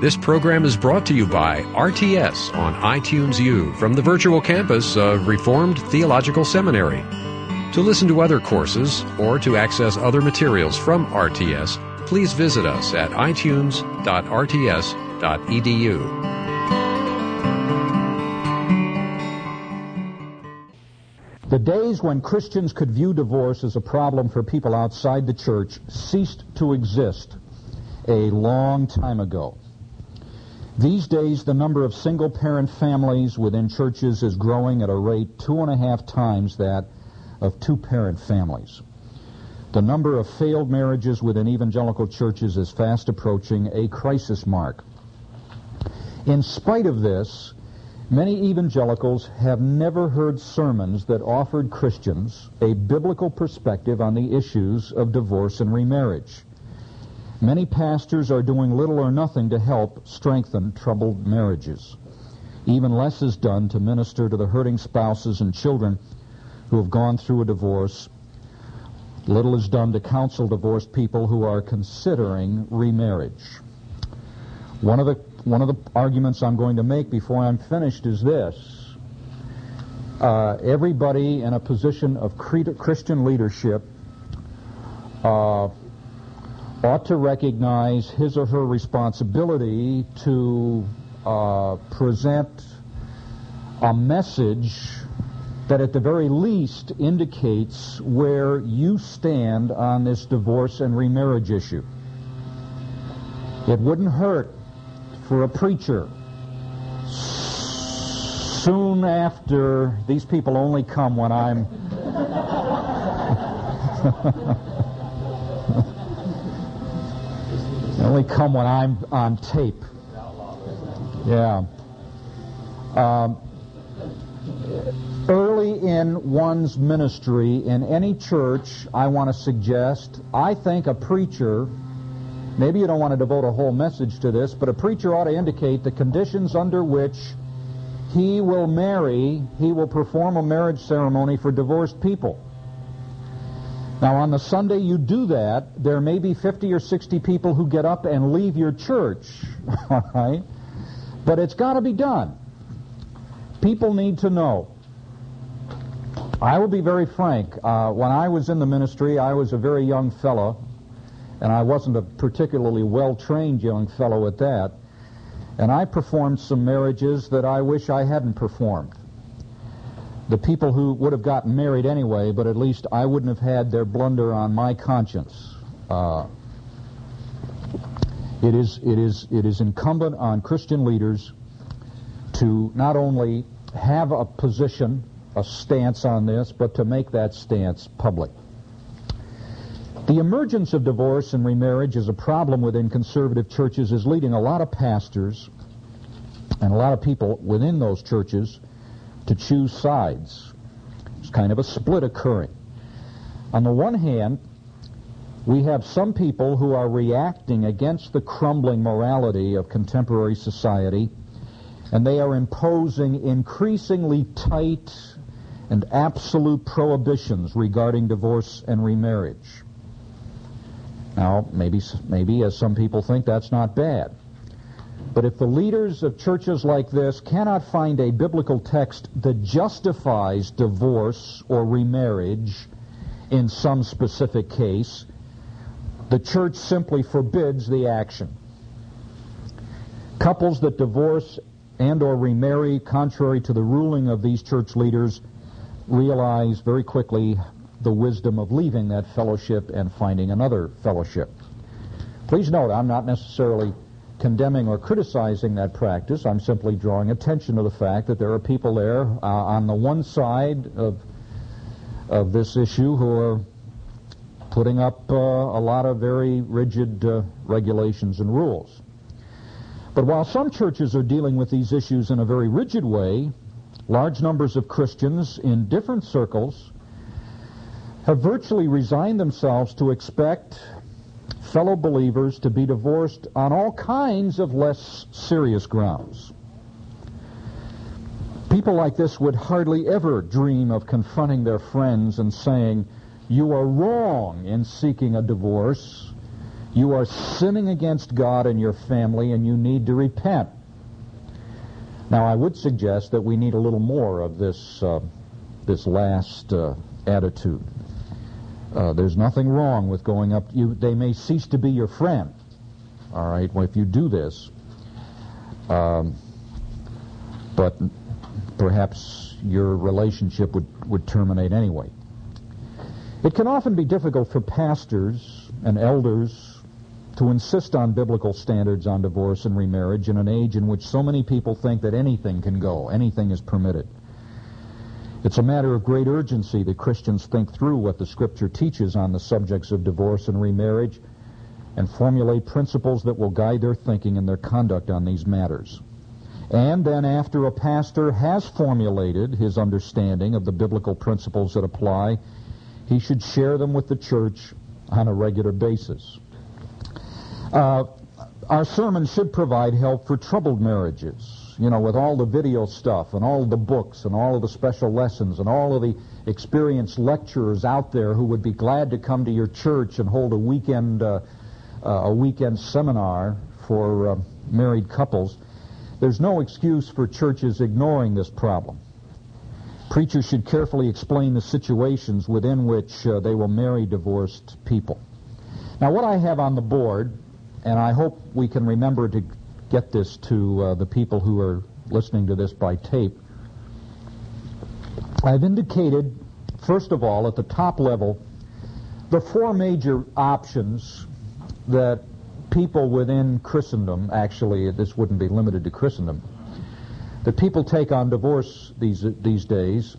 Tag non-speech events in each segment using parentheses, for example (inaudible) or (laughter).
This program is brought to you by RTS on iTunes U from the virtual campus of Reformed Theological Seminary. To listen to other courses or to access other materials from RTS, please visit us at itunes.rts.edu. The days when Christians could view divorce as a problem for people outside the church ceased to exist a long time ago. These days, the number of single parent families within churches is growing at a rate two and a half times that of two parent families. The number of failed marriages within evangelical churches is fast approaching a crisis mark. In spite of this, Many evangelicals have never heard sermons that offered Christians a biblical perspective on the issues of divorce and remarriage. Many pastors are doing little or nothing to help strengthen troubled marriages. Even less is done to minister to the hurting spouses and children who have gone through a divorce. Little is done to counsel divorced people who are considering remarriage. One of the one of the arguments I'm going to make before I'm finished is this. Uh, everybody in a position of Christian leadership uh, ought to recognize his or her responsibility to uh, present a message that at the very least indicates where you stand on this divorce and remarriage issue. It wouldn't hurt for a preacher. Soon after, these people only come when I'm. (laughs) only come when I'm on tape. Yeah. Um, early in one's ministry in any church, I want to suggest, I think a preacher Maybe you don't want to devote a whole message to this, but a preacher ought to indicate the conditions under which he will marry, he will perform a marriage ceremony for divorced people. Now, on the Sunday you do that, there may be 50 or 60 people who get up and leave your church, (laughs) all right? But it's got to be done. People need to know. I will be very frank. Uh, when I was in the ministry, I was a very young fellow and I wasn't a particularly well-trained young fellow at that. And I performed some marriages that I wish I hadn't performed. The people who would have gotten married anyway, but at least I wouldn't have had their blunder on my conscience. Uh, it is it is it is incumbent on Christian leaders to not only have a position, a stance on this, but to make that stance public. The emergence of divorce and remarriage as a problem within conservative churches is leading a lot of pastors and a lot of people within those churches to choose sides. It's kind of a split occurring. On the one hand, we have some people who are reacting against the crumbling morality of contemporary society, and they are imposing increasingly tight and absolute prohibitions regarding divorce and remarriage. Now, maybe, maybe as some people think, that's not bad. But if the leaders of churches like this cannot find a biblical text that justifies divorce or remarriage in some specific case, the church simply forbids the action. Couples that divorce and or remarry contrary to the ruling of these church leaders realize very quickly the wisdom of leaving that fellowship and finding another fellowship. Please note, I'm not necessarily condemning or criticizing that practice. I'm simply drawing attention to the fact that there are people there uh, on the one side of of this issue who are putting up uh, a lot of very rigid uh, regulations and rules. But while some churches are dealing with these issues in a very rigid way, large numbers of Christians in different circles have virtually resigned themselves to expect fellow believers to be divorced on all kinds of less serious grounds. People like this would hardly ever dream of confronting their friends and saying, You are wrong in seeking a divorce. You are sinning against God and your family, and you need to repent. Now, I would suggest that we need a little more of this, uh, this last uh, attitude. Uh, there's nothing wrong with going up. You, they may cease to be your friend. All right. Well, if you do this, um, but perhaps your relationship would, would terminate anyway. It can often be difficult for pastors and elders to insist on biblical standards on divorce and remarriage in an age in which so many people think that anything can go, anything is permitted. It's a matter of great urgency that Christians think through what the Scripture teaches on the subjects of divorce and remarriage and formulate principles that will guide their thinking and their conduct on these matters. And then after a pastor has formulated his understanding of the biblical principles that apply, he should share them with the church on a regular basis. Uh, our sermon should provide help for troubled marriages, you know, with all the video stuff and all the books and all of the special lessons and all of the experienced lecturers out there who would be glad to come to your church and hold a weekend uh, uh, a weekend seminar for uh, married couples. There's no excuse for churches ignoring this problem. Preachers should carefully explain the situations within which uh, they will marry divorced people. Now, what I have on the board and I hope we can remember to get this to uh, the people who are listening to this by tape. I've indicated, first of all, at the top level, the four major options that people within Christendom, actually, this wouldn't be limited to Christendom, that people take on divorce these, these days.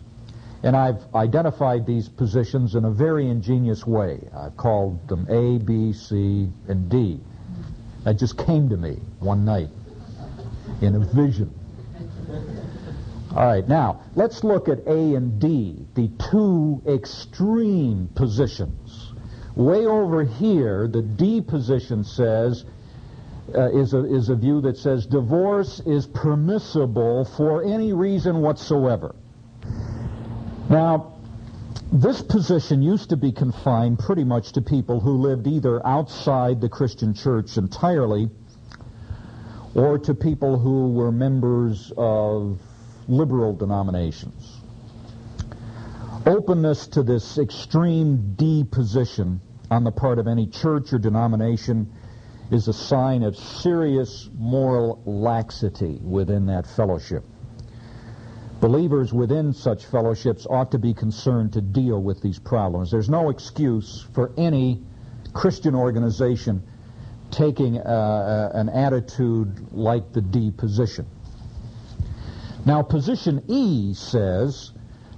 And I've identified these positions in a very ingenious way. I've called them A, B, C, and D. That just came to me one night in a vision. All right, now let's look at A and D, the two extreme positions. Way over here, the D position says, uh, is, a, is a view that says divorce is permissible for any reason whatsoever. Now, this position used to be confined pretty much to people who lived either outside the Christian church entirely or to people who were members of liberal denominations. Openness to this extreme D position on the part of any church or denomination is a sign of serious moral laxity within that fellowship. Believers within such fellowships ought to be concerned to deal with these problems. There's no excuse for any Christian organization taking uh, uh, an attitude like the D position. Now, position E says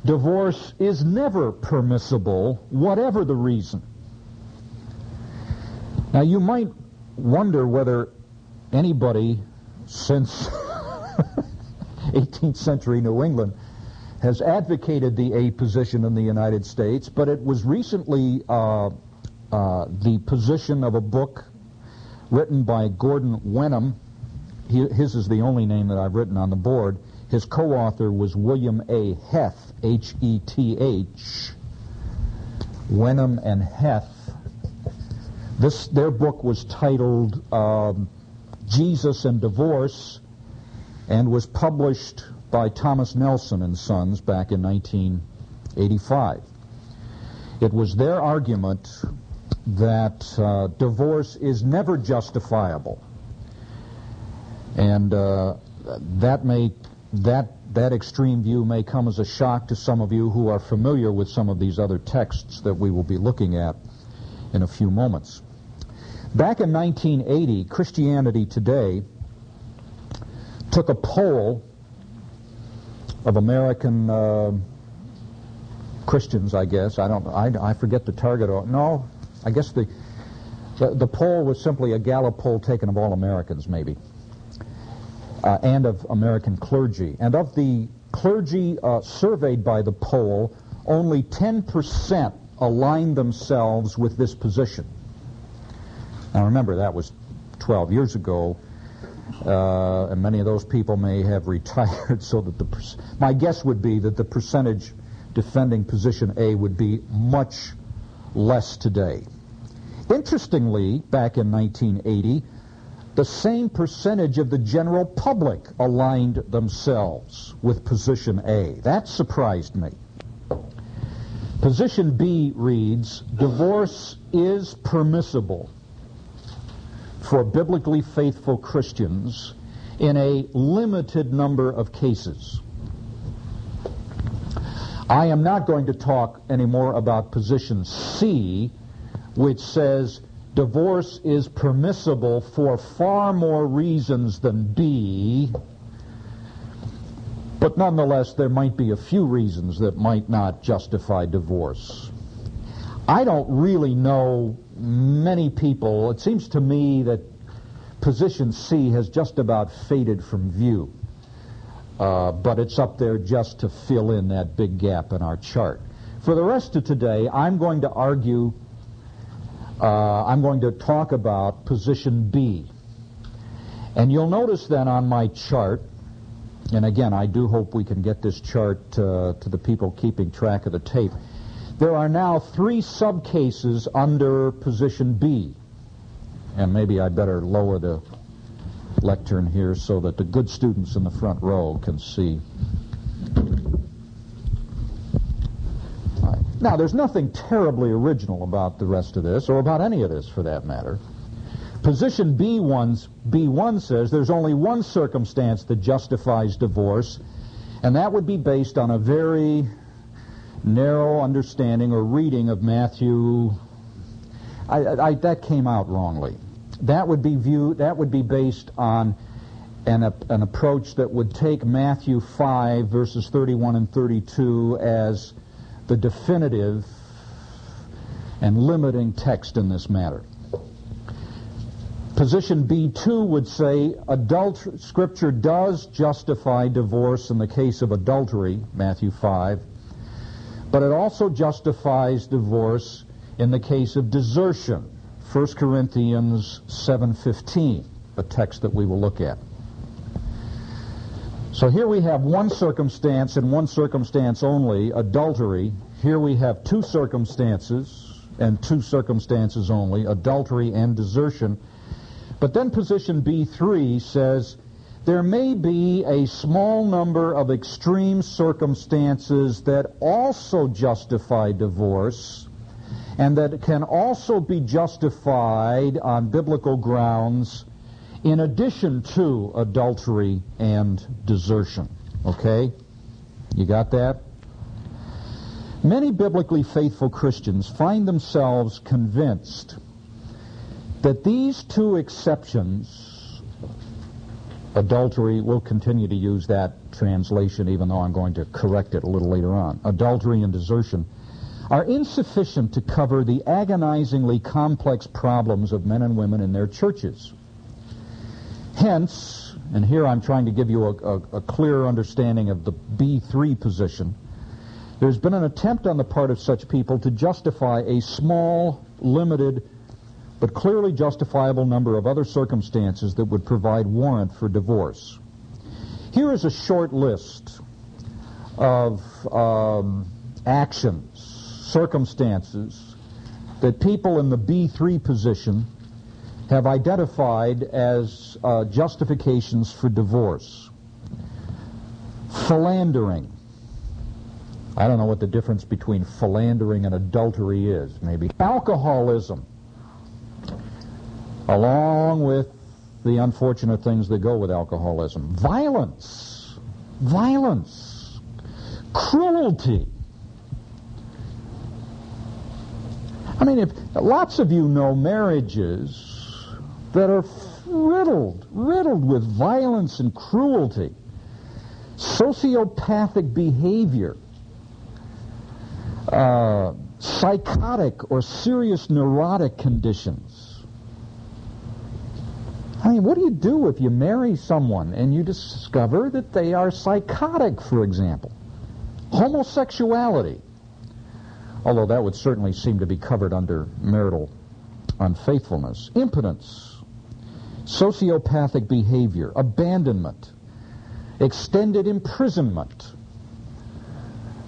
divorce is never permissible, whatever the reason. Now, you might wonder whether anybody since (laughs) 18th century New England has advocated the A position in the United States, but it was recently uh, uh, the position of a book written by Gordon Wenham. He, his is the only name that I've written on the board. His co-author was William A. Heth, H-E-T-H. Wenham and Heth. This their book was titled um, Jesus and Divorce and was published by Thomas Nelson and Sons back in 1985. It was their argument that uh, divorce is never justifiable, and uh, that may that that extreme view may come as a shock to some of you who are familiar with some of these other texts that we will be looking at in a few moments. Back in 1980, Christianity Today took a poll of American uh, Christians, I guess. I don't. I, I forget the target. No, I guess the, the, the poll was simply a Gallup poll taken of all Americans, maybe, uh, and of American clergy. And of the clergy uh, surveyed by the poll, only 10% aligned themselves with this position. Now remember, that was 12 years ago uh, and many of those people may have (laughs) retired. So that the my guess would be that the percentage defending position A would be much less today. Interestingly, back in 1980, the same percentage of the general public aligned themselves with position A. That surprised me. Position B reads, divorce is permissible for biblically faithful Christians in a limited number of cases. I am not going to talk anymore about position C, which says divorce is permissible for far more reasons than B, but nonetheless, there might be a few reasons that might not justify divorce. I don't really know many people. It seems to me that position C has just about faded from view. Uh, but it's up there just to fill in that big gap in our chart. For the rest of today, I'm going to argue uh, I'm going to talk about position B. And you'll notice then on my chart, and again, I do hope we can get this chart uh, to the people keeping track of the tape. There are now three subcases under position B. And maybe I better lower the lectern here so that the good students in the front row can see. Now, there's nothing terribly original about the rest of this, or about any of this for that matter. Position B1's, B1 says there's only one circumstance that justifies divorce, and that would be based on a very narrow understanding or reading of Matthew. I, I, that came out wrongly. That would be viewed. That would be based on an, an approach that would take Matthew 5 verses 31 and 32 as the definitive and limiting text in this matter. Position B2 would say adult, Scripture does justify divorce in the case of adultery, Matthew 5, but it also justifies divorce in the case of desertion, 1 Corinthians 7.15, a text that we will look at. So here we have one circumstance and one circumstance only, adultery. Here we have two circumstances and two circumstances only, adultery and desertion. But then position B3 says there may be a small number of extreme circumstances that also justify divorce and that can also be justified on biblical grounds in addition to adultery and desertion. Okay? You got that? Many biblically faithful Christians find themselves convinced that these two exceptions, adultery, we'll continue to use that translation even though I'm going to correct it a little later on, adultery and desertion, are insufficient to cover the agonizingly complex problems of men and women in their churches. Hence, and here I'm trying to give you a, a, a clearer understanding of the B3 position, there's been an attempt on the part of such people to justify a small, limited, but clearly justifiable number of other circumstances that would provide warrant for divorce. Here is a short list of um, actions, circumstances that people in the B3 position have identified as uh, justifications for divorce. Philandering. I don't know what the difference between philandering and adultery is. Maybe alcoholism, along with the unfortunate things that go with alcoholism. Violence. Violence. Cruelty. I mean, if lots of you know marriages that are riddled, riddled with violence and cruelty, sociopathic behavior, uh, psychotic or serious neurotic conditions. Mean, what do you do if you marry someone and you discover that they are psychotic, for example? Homosexuality. Although that would certainly seem to be covered under marital unfaithfulness. Impotence sociopathic behavior, abandonment, extended imprisonment.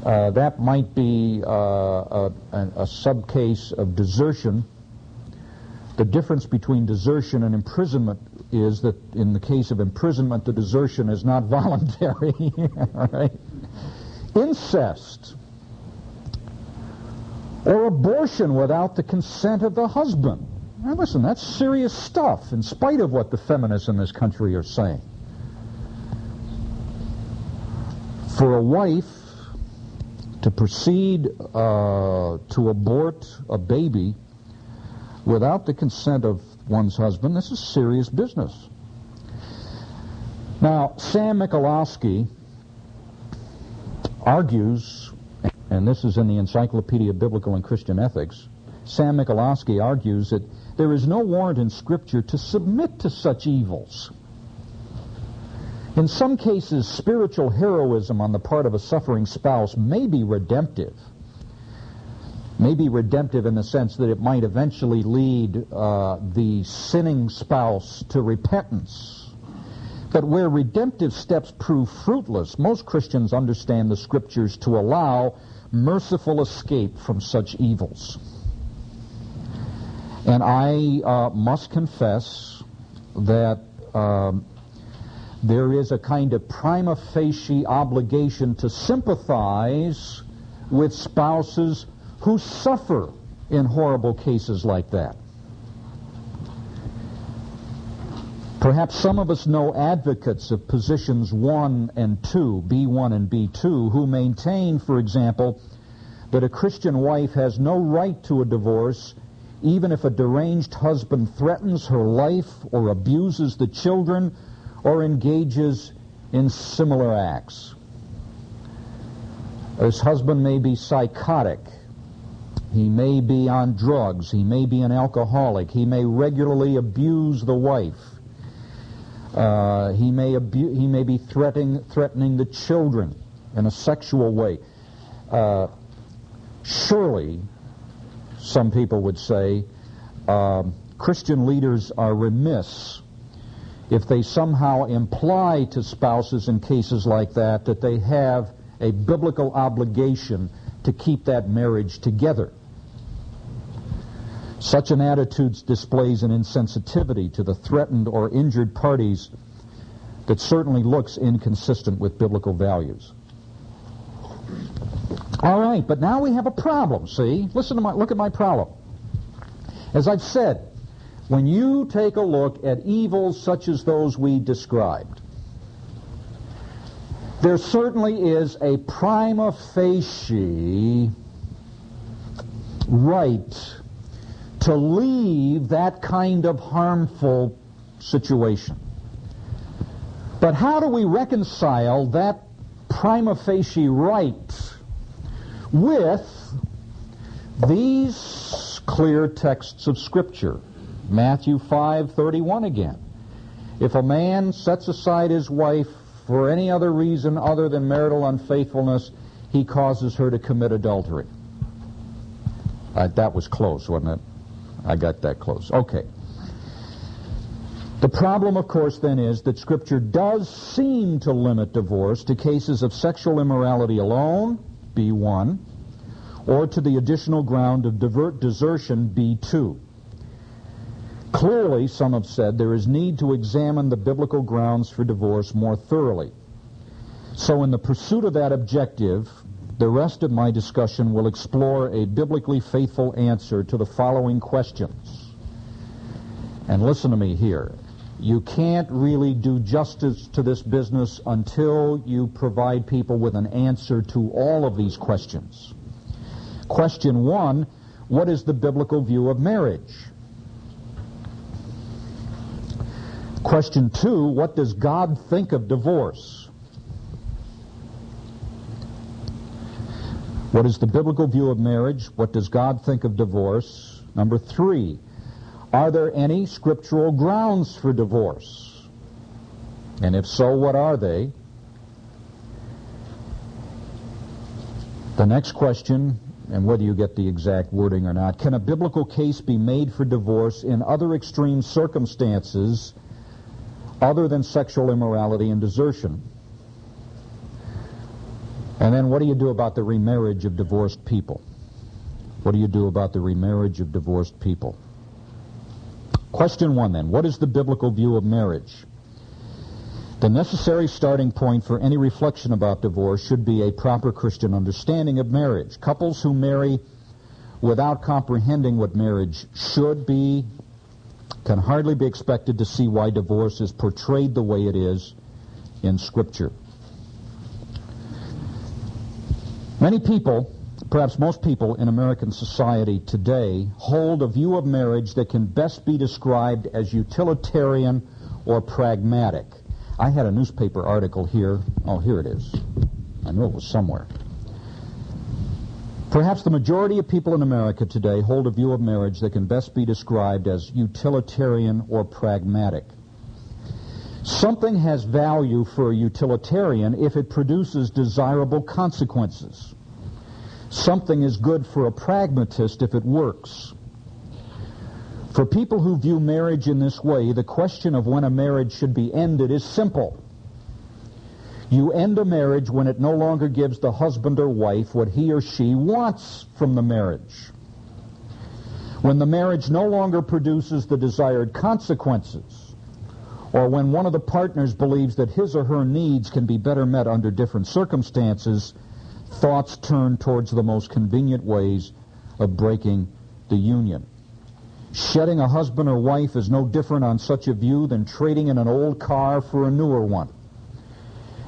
Uh, that might be uh, a, a, subcase of desertion. The difference between desertion and imprisonment is that in the case of imprisonment, the desertion is not (laughs) voluntary. right? Incest or abortion without the consent of the husband. Now listen, that's serious stuff, in spite of what the feminists in this country are saying. For a wife to proceed uh, to abort a baby without the consent of one's husband, this is serious business. Now, Sam Michalowski argues, and this is in the Encyclopedia of Biblical and Christian Ethics, Sam Michalowski argues that there is no warrant in Scripture to submit to such evils. In some cases, spiritual heroism on the part of a suffering spouse may be redemptive. May be redemptive in the sense that it might eventually lead uh, the sinning spouse to repentance. But where redemptive steps prove fruitless, most Christians understand the Scriptures to allow merciful escape from such evils. And I uh, must confess that um, there is a kind of prima facie obligation to sympathize with spouses who suffer in horrible cases like that. Perhaps some of us know advocates of positions 1 and 2, B1 and B2, who maintain, for example, that a Christian wife has no right to a divorce even if a deranged husband threatens her life or abuses the children or engages in similar acts. This husband may be psychotic. He may be on drugs. He may be an alcoholic. He may regularly abuse the wife. Uh, he may abu- he may be threatening threatening the children in a sexual way. Uh, surely, some people would say, uh, Christian leaders are remiss if they somehow imply to spouses in cases like that that they have a biblical obligation to keep that marriage together. Such an attitude displays an insensitivity to the threatened or injured parties that certainly looks inconsistent with biblical values. All right, but now we have a problem, see? Listen to my look at my problem. As I've said, when you take a look at evils such as those we described, there certainly is a prima facie right to leave that kind of harmful situation. But how do we reconcile that prima facie right with these clear texts of Scripture? Matthew 5:31 again. If a man sets aside his wife for any other reason other than marital unfaithfulness, he causes her to commit adultery. Uh, that was close, wasn't it? I got that close. Okay. The problem, of course, then is that Scripture does seem to limit divorce to cases of sexual immorality alone, B1, or to the additional ground of divert desertion, B2. Clearly, some have said, there is need to examine the biblical grounds for divorce more thoroughly. So in the pursuit of that objective, the rest of my discussion will explore a biblically faithful answer to the following questions. And listen to me here. You can't really do justice to this business until you provide people with an answer to all of these questions. Question one, what is the biblical view of marriage? Question two, what does God think of divorce? What is the biblical view of marriage? What does God think of divorce? Number three, are there any scriptural grounds for divorce? And if so, what are they? The next question, and whether you get the exact wording or not, can a biblical case be made for divorce in other extreme circumstances other than sexual immorality and desertion. And then what do you do about the remarriage of divorced people? What do you do about the remarriage of divorced people? Question one then, what is the biblical view of marriage? The necessary starting point for any reflection about divorce should be a proper Christian understanding of marriage. Couples who marry without comprehending what marriage should be can hardly be expected to see why divorce is portrayed the way it is in Scripture. Many people, perhaps most people in American society today, hold a view of marriage that can best be described as utilitarian or pragmatic. I had a newspaper article here. Oh, here it is. I knew it was somewhere. Perhaps the majority of people in America today hold a view of marriage that can best be described as utilitarian or pragmatic. Something has value for a utilitarian if it produces desirable consequences. Something is good for a pragmatist if it works. For people who view marriage in this way, the question of when a marriage should be ended is simple. You end a marriage when it no longer gives the husband or wife what he or she wants from the marriage. When the marriage no longer produces the desired consequences or when one of the partners believes that his or her needs can be better met under different circumstances, thoughts turn towards the most convenient ways of breaking the union. Shedding a husband or wife is no different on such a view than trading in an old car for a newer one.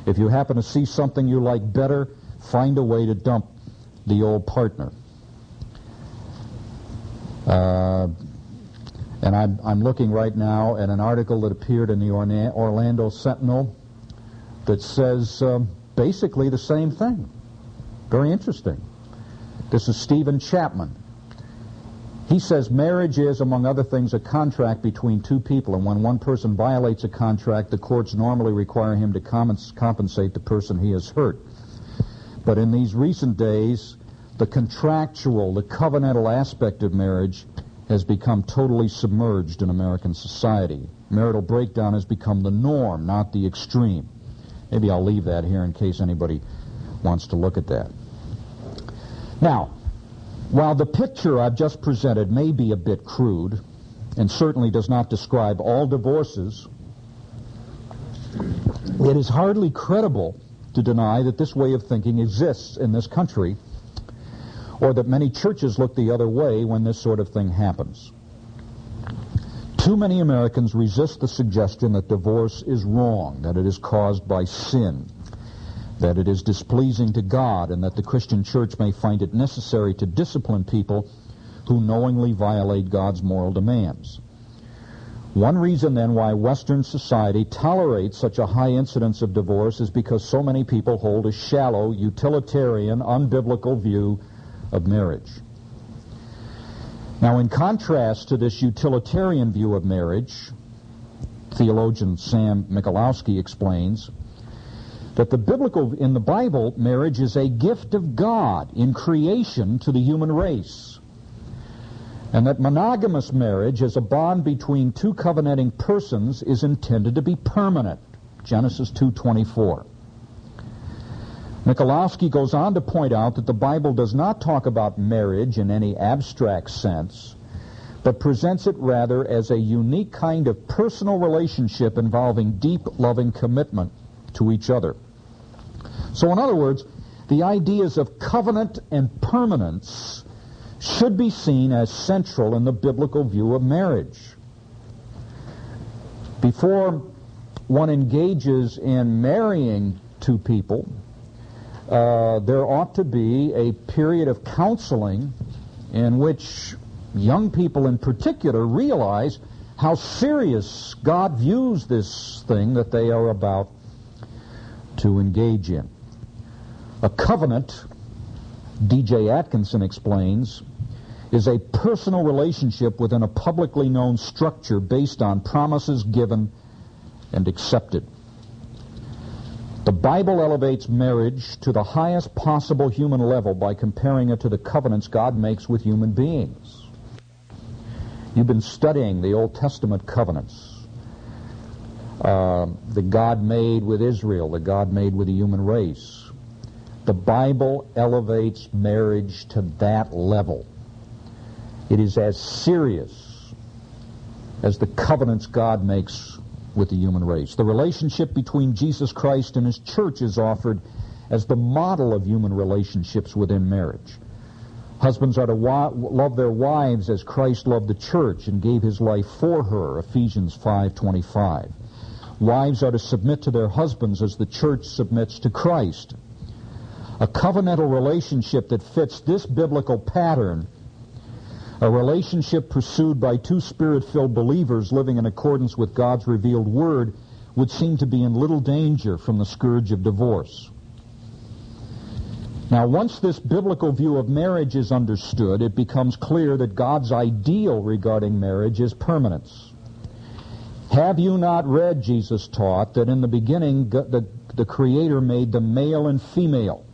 If you happen to see something you like better, find a way to dump the old partner. Uh, and I'm, I'm looking right now at an article that appeared in the Orlando Sentinel that says um, basically the same thing. Very interesting. This is Stephen Chapman. He says marriage is, among other things, a contract between two people, and when one person violates a contract, the courts normally require him to compensate the person he has hurt. But in these recent days, the contractual, the covenantal aspect of marriage has become totally submerged in American society. Marital breakdown has become the norm, not the extreme. Maybe I'll leave that here in case anybody wants to look at that. Now, while the picture I've just presented may be a bit crude and certainly does not describe all divorces, it is hardly credible to deny that this way of thinking exists in this country or that many churches look the other way when this sort of thing happens. Too many Americans resist the suggestion that divorce is wrong, that it is caused by sin, that it is displeasing to God, and that the Christian church may find it necessary to discipline people who knowingly violate God's moral demands. One reason then why Western society tolerates such a high incidence of divorce is because so many people hold a shallow, utilitarian, unbiblical view of marriage. Now, in contrast to this utilitarian view of marriage, theologian Sam Michalowski explains that the biblical, in the Bible, marriage is a gift of God in creation to the human race. And that monogamous marriage as a bond between two covenanting persons is intended to be permanent. Genesis 2.24. Michalowski goes on to point out that the Bible does not talk about marriage in any abstract sense, but presents it rather as a unique kind of personal relationship involving deep, loving commitment to each other. So, in other words, the ideas of covenant and permanence should be seen as central in the biblical view of marriage. Before one engages in marrying two people, uh, there ought to be a period of counseling in which young people in particular realize how serious God views this thing that they are about to engage in. A covenant, D.J. Atkinson explains, is a personal relationship within a publicly known structure based on promises given and accepted. The Bible elevates marriage to the highest possible human level by comparing it to the covenants God makes with human beings. You've been studying the Old Testament covenants. Uh, the God made with Israel, the God made with the human race. The Bible elevates marriage to that level. It is as serious as the covenants God makes with the human race. The relationship between Jesus Christ and his church is offered as the model of human relationships within marriage. Husbands are to wa- love their wives as Christ loved the church and gave his life for her, Ephesians 5:25. Wives are to submit to their husbands as the church submits to Christ. A covenantal relationship that fits this biblical pattern a relationship pursued by two spirit-filled believers living in accordance with God's revealed word would seem to be in little danger from the scourge of divorce. Now, once this biblical view of marriage is understood, it becomes clear that God's ideal regarding marriage is permanence. Have you not read, Jesus taught, that in the beginning the, the Creator made the male and female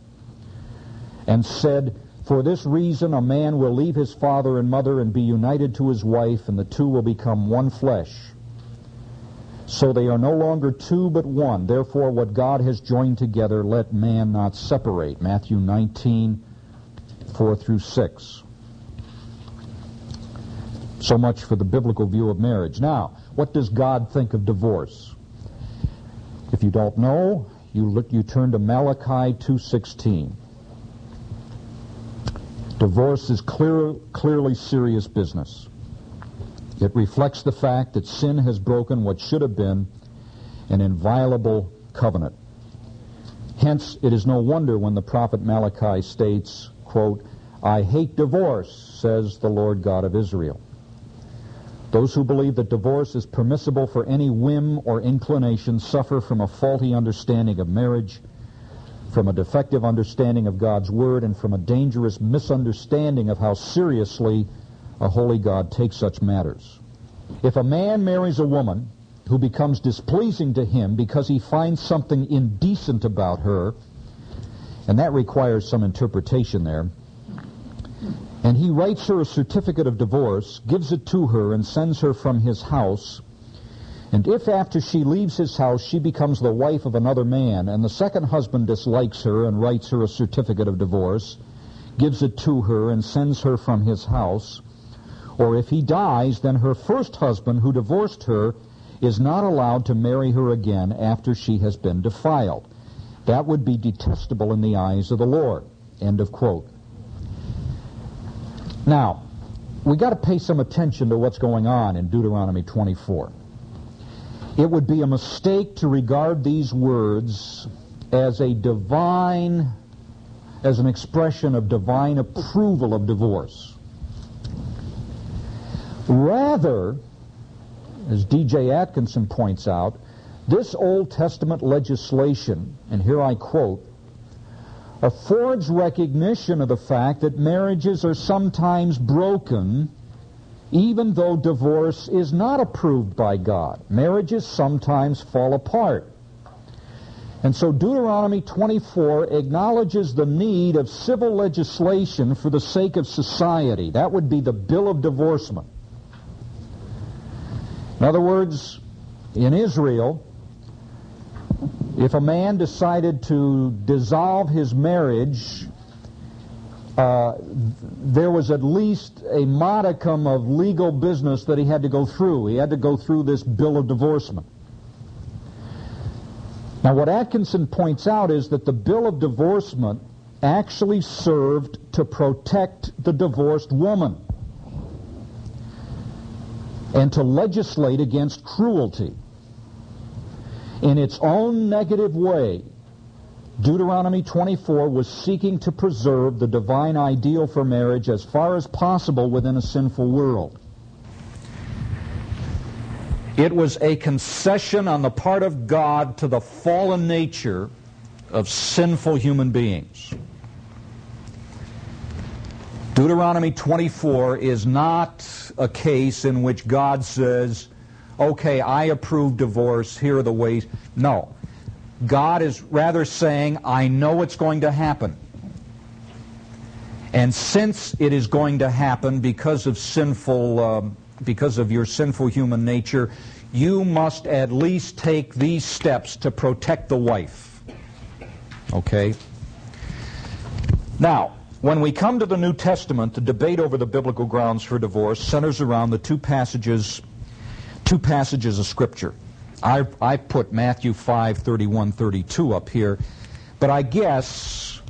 and said, for this reason, a man will leave his father and mother and be united to his wife, and the two will become one flesh. So they are no longer two but one. Therefore, what God has joined together, let man not separate. Matthew 19, 4 through 6. So much for the biblical view of marriage. Now, what does God think of divorce? If you don't know, you look, you turn to Malachi 2:16. Divorce is clear, clearly serious business. It reflects the fact that sin has broken what should have been an inviolable covenant. Hence, it is no wonder when the prophet Malachi states, quote, I hate divorce, says the Lord God of Israel. Those who believe that divorce is permissible for any whim or inclination suffer from a faulty understanding of marriage from a defective understanding of God's Word and from a dangerous misunderstanding of how seriously a holy God takes such matters. If a man marries a woman who becomes displeasing to him because he finds something indecent about her, and that requires some interpretation there, and he writes her a certificate of divorce, gives it to her, and sends her from his house, and if after she leaves his house she becomes the wife of another man, and the second husband dislikes her and writes her a certificate of divorce, gives it to her, and sends her from his house, or if he dies, then her first husband who divorced her is not allowed to marry her again after she has been defiled. That would be detestable in the eyes of the Lord. End of quote. Now, we got to pay some attention to what's going on in Deuteronomy 24. It would be a mistake to regard these words as a divine, as an expression of divine approval of divorce. Rather, as D.J. Atkinson points out, this Old Testament legislation, and here I quote, affords recognition of the fact that marriages are sometimes broken even though divorce is not approved by God. Marriages sometimes fall apart. And so Deuteronomy 24 acknowledges the need of civil legislation for the sake of society. That would be the bill of divorcement. In other words, in Israel, if a man decided to dissolve his marriage uh, there was at least a modicum of legal business that he had to go through. He had to go through this bill of divorcement. Now, what Atkinson points out is that the bill of divorcement actually served to protect the divorced woman and to legislate against cruelty. In its own negative way, Deuteronomy 24 was seeking to preserve the divine ideal for marriage as far as possible within a sinful world. It was a concession on the part of God to the fallen nature of sinful human beings. Deuteronomy 24 is not a case in which God says, okay, I approve divorce, here are the ways. No. God is rather saying, I know it's going to happen. And since it is going to happen because of sinful, um, because of your sinful human nature, you must at least take these steps to protect the wife. Okay? Now, when we come to the New Testament, the debate over the biblical grounds for divorce centers around the two passages two passages of Scripture. I, I put Matthew 5, 31, 32 up here, but I guess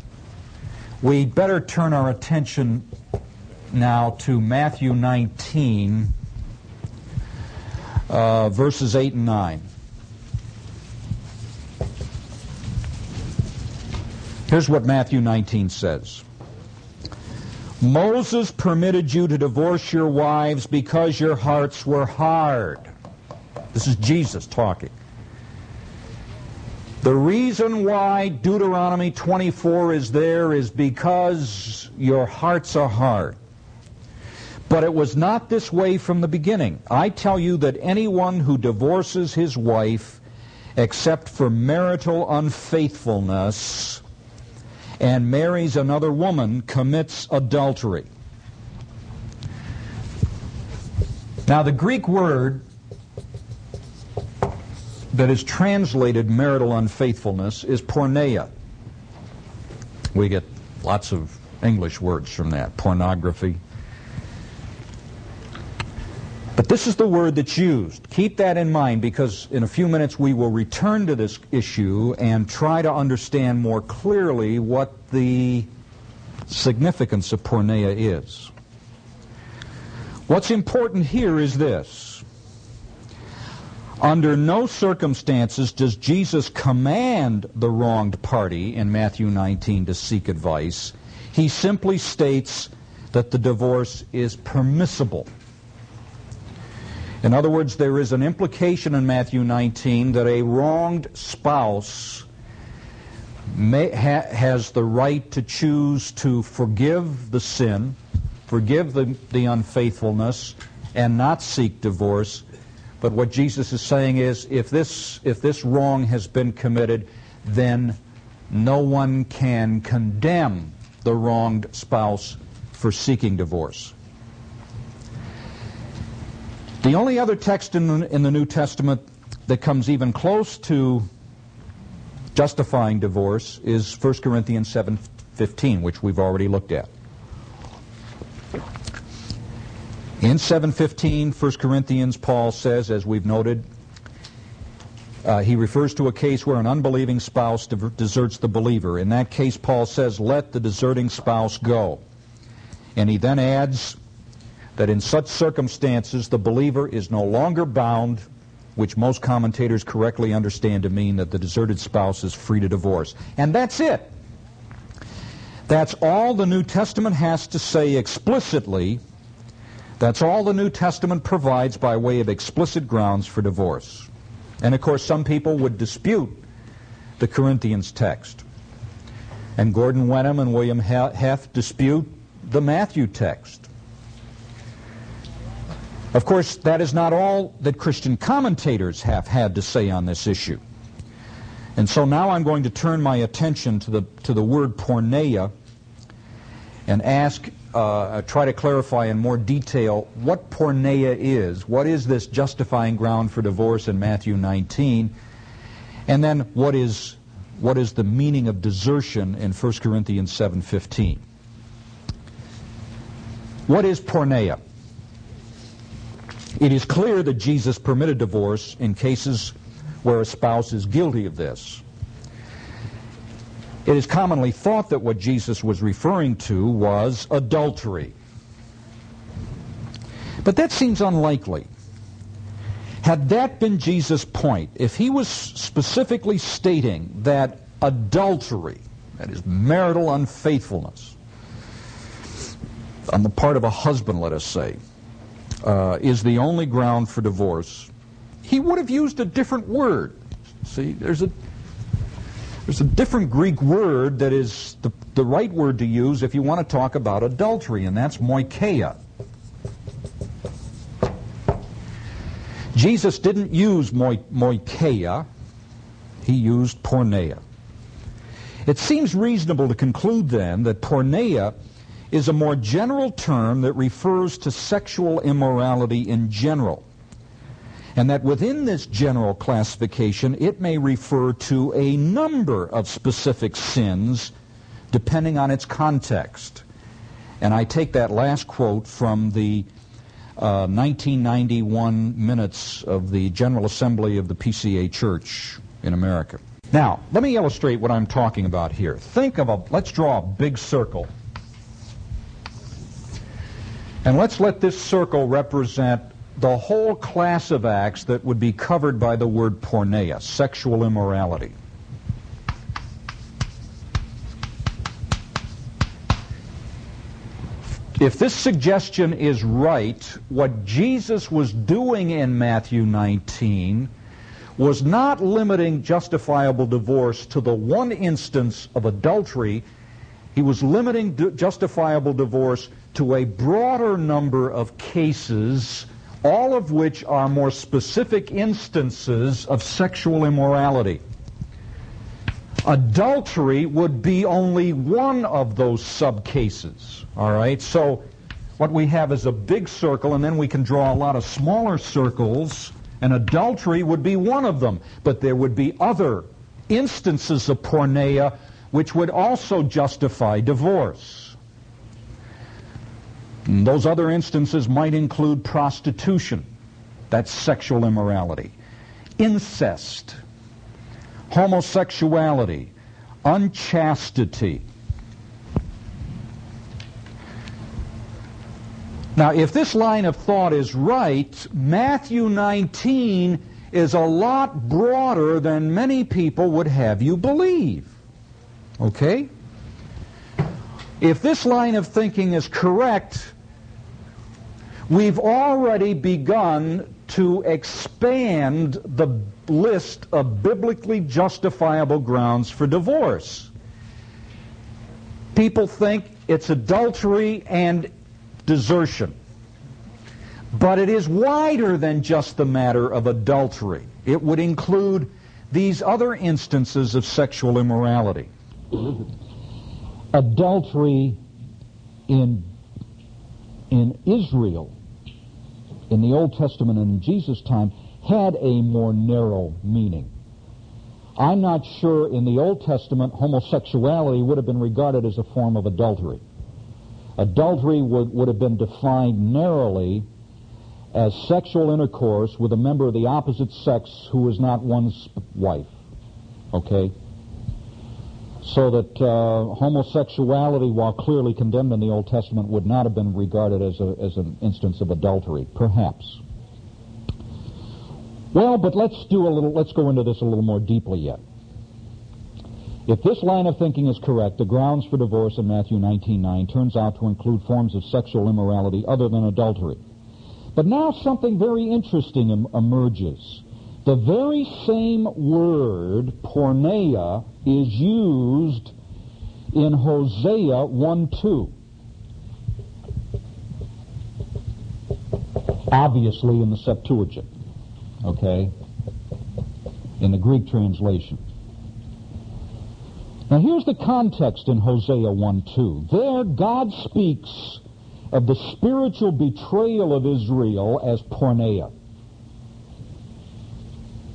we better turn our attention now to Matthew 19, uh, verses 8 and 9. Here's what Matthew 19 says. Moses permitted you to divorce your wives because your hearts were hard. This is Jesus talking. The reason why Deuteronomy 24 is there is because your hearts are hard. But it was not this way from the beginning. I tell you that anyone who divorces his wife except for marital unfaithfulness and marries another woman commits adultery. Now, the Greek word that is translated marital unfaithfulness is porneia. We get lots of English words from that pornography. But this is the word that's used. Keep that in mind because in a few minutes we will return to this issue and try to understand more clearly what the significance of porneia is. What's important here is this under no circumstances does Jesus command the wronged party in Matthew 19 to seek advice. He simply states that the divorce is permissible. In other words, there is an implication in Matthew 19 that a wronged spouse may, ha, has the right to choose to forgive the sin, forgive the, the unfaithfulness, and not seek divorce but what Jesus is saying is if this, if this wrong has been committed, then no one can condemn the wronged spouse for seeking divorce. The only other text in the, in the New Testament that comes even close to justifying divorce is 1 Corinthians 7:15, which we've already looked at. In 7.15, 1 Corinthians, Paul says, as we've noted, uh, he refers to a case where an unbelieving spouse deserts the believer. In that case, Paul says, let the deserting spouse go. And he then adds that in such circumstances, the believer is no longer bound, which most commentators correctly understand to mean that the deserted spouse is free to divorce. And that's it. That's all the New Testament has to say explicitly that's all the New Testament provides by way of explicit grounds for divorce. And of course, some people would dispute the Corinthians text. And Gordon Wenham and William Heth dispute the Matthew text. Of course, that is not all that Christian commentators have had to say on this issue. And so now I'm going to turn my attention to the, to the word porneia and ask uh, try to clarify in more detail what porneia is. What is this justifying ground for divorce in Matthew 19? And then what is, what is the meaning of desertion in 1 Corinthians 7.15? What is porneia? It is clear that Jesus permitted divorce in cases where a spouse is guilty of this. It is commonly thought that what Jesus was referring to was adultery. But that seems unlikely. Had that been Jesus' point, if he was specifically stating that adultery, that is marital unfaithfulness, on the part of a husband, let us say, uh, is the only ground for divorce, he would have used a different word. See, there's a there's a different Greek word that is the, the right word to use if you want to talk about adultery, and that's moicheia. Jesus didn't use moi, moicheia, he used porneia. It seems reasonable to conclude then that porneia is a more general term that refers to sexual immorality in general and that within this general classification, it may refer to a number of specific sins depending on its context. And I take that last quote from the uh, 1991 minutes of the General Assembly of the PCA Church in America. Now, let me illustrate what I'm talking about here. Think of a, let's draw a big circle. And let's let this circle represent the whole class of acts that would be covered by the word porneia, sexual immorality. If this suggestion is right, what Jesus was doing in Matthew 19 was not limiting justifiable divorce to the one instance of adultery. He was limiting justifiable divorce to a broader number of cases, all of which are more specific instances of sexual immorality. Adultery would be only one of those subcases. All right? So what we have is a big circle, and then we can draw a lot of smaller circles, and adultery would be one of them. But there would be other instances of porneia which would also justify divorce. Those other instances might include prostitution. That's sexual immorality. Incest homosexuality, unchastity. Now, if this line of thought is right, Matthew 19 is a lot broader than many people would have you believe. Okay? If this line of thinking is correct, we've already begun to expand the list of biblically justifiable grounds for divorce. People think it's adultery and desertion. But it is wider than just the matter of adultery. It would include these other instances of sexual immorality. Adultery in, in Israel, in the Old Testament and in Jesus' time, had a more narrow meaning. I'm not sure in the Old Testament homosexuality would have been regarded as a form of adultery. Adultery would, would have been defined narrowly as sexual intercourse with a member of the opposite sex who is not one's wife. Okay? So that uh, homosexuality, while clearly condemned in the Old Testament, would not have been regarded as, a, as an instance of adultery. Perhaps. Well, but let's do a little, let's go into this a little more deeply yet. If this line of thinking is correct, the grounds for divorce in Matthew 19.9 turns out to include forms of sexual immorality other than adultery. But now something very interesting em- emerges. The very same word, porneia, is used in Hosea 1.2. Obviously in the Septuagint okay, in the Greek translation. Now here's the context in Hosea 1 2. There, God speaks of the spiritual betrayal of Israel as porneia.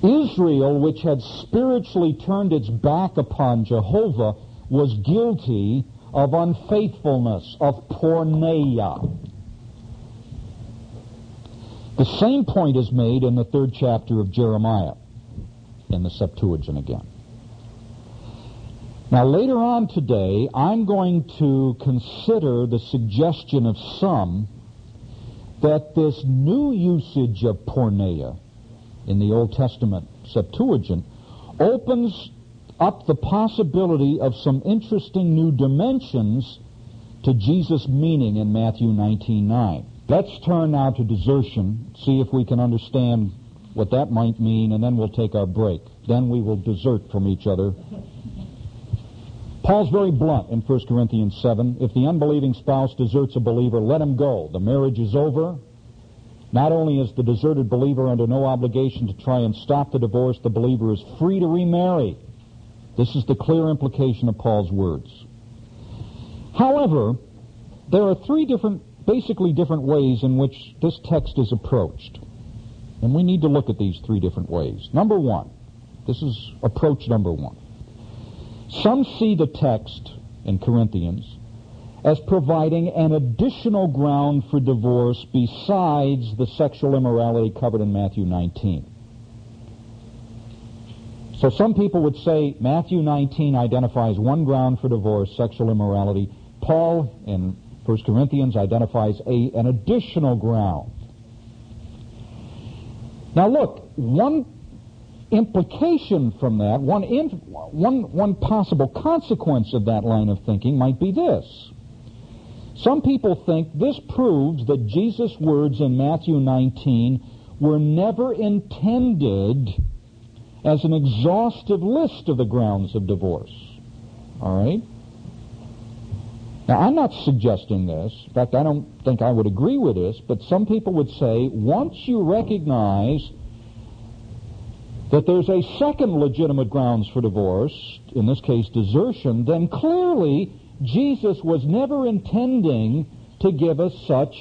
Israel, which had spiritually turned its back upon Jehovah, was guilty of unfaithfulness, of porneia. The same point is made in the third chapter of Jeremiah in the Septuagint again. Now, later on today, I'm going to consider the suggestion of some that this new usage of porneia in the Old Testament Septuagint opens up the possibility of some interesting new dimensions to Jesus' meaning in Matthew 19.9. Let's turn now to desertion, see if we can understand what that might mean, and then we'll take our break. Then we will desert from each other. Paul's very blunt in 1 Corinthians 7. If the unbelieving spouse deserts a believer, let him go. The marriage is over. Not only is the deserted believer under no obligation to try and stop the divorce, the believer is free to remarry. This is the clear implication of Paul's words. However, there are three different basically different ways in which this text is approached. And we need to look at these three different ways. Number one, this is approach number one. Some see the text in Corinthians as providing an additional ground for divorce besides the sexual immorality covered in Matthew 19. So some people would say Matthew 19 identifies one ground for divorce, sexual immorality. Paul in 1 Corinthians identifies a, an additional ground. Now look, one implication from that, one, in, one, one possible consequence of that line of thinking might be this. Some people think this proves that Jesus' words in Matthew 19 were never intended as an exhaustive list of the grounds of divorce. All right? Now, I'm not suggesting this. In fact, I don't think I would agree with this, but some people would say once you recognize that there's a second legitimate grounds for divorce, in this case desertion, then clearly Jesus was never intending to give us such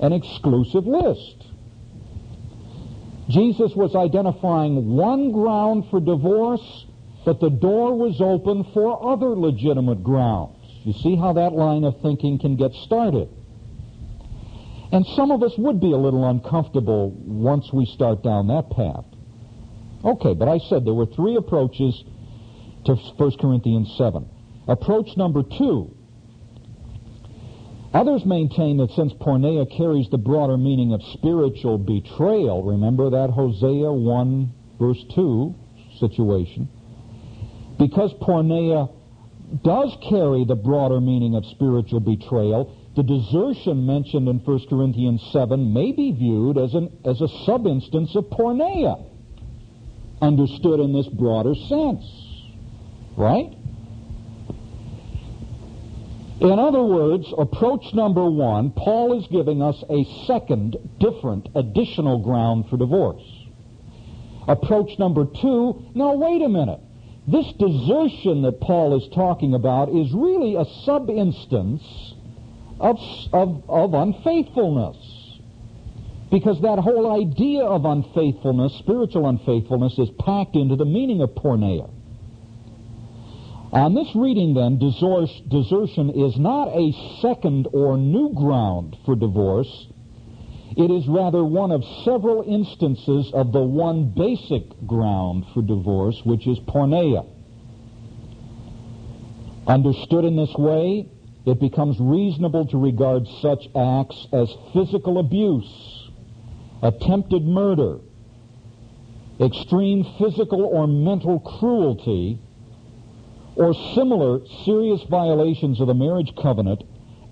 an exclusive list. Jesus was identifying one ground for divorce, but the door was open for other legitimate grounds. You see how that line of thinking can get started. And some of us would be a little uncomfortable once we start down that path. Okay, but I said there were three approaches to 1 Corinthians 7. Approach number two. Others maintain that since porneia carries the broader meaning of spiritual betrayal, remember that Hosea 1 verse 2 situation, because porneia does carry the broader meaning of spiritual betrayal, the desertion mentioned in 1 Corinthians 7 may be viewed as, an, as a subinstance of porneia, understood in this broader sense. Right? In other words, approach number one, Paul is giving us a second, different, additional ground for divorce. Approach number two, now wait a minute. This desertion that Paul is talking about is really a sub-instance of, of, of unfaithfulness. Because that whole idea of unfaithfulness, spiritual unfaithfulness, is packed into the meaning of porneia. On this reading, then, desertion is not a second or new ground for divorce. It is rather one of several instances of the one basic ground for divorce, which is porneia. Understood in this way, it becomes reasonable to regard such acts as physical abuse, attempted murder, extreme physical or mental cruelty, or similar serious violations of the marriage covenant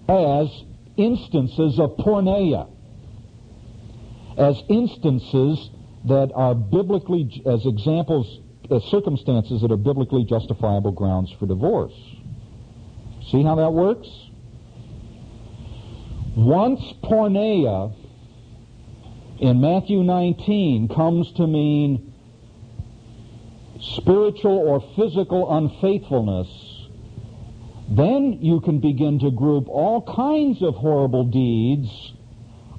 as instances of porneia, as instances that are biblically, as examples, as circumstances that are biblically justifiable grounds for divorce. See how that works? Once porneia in Matthew 19 comes to mean spiritual or physical unfaithfulness, then you can begin to group all kinds of horrible deeds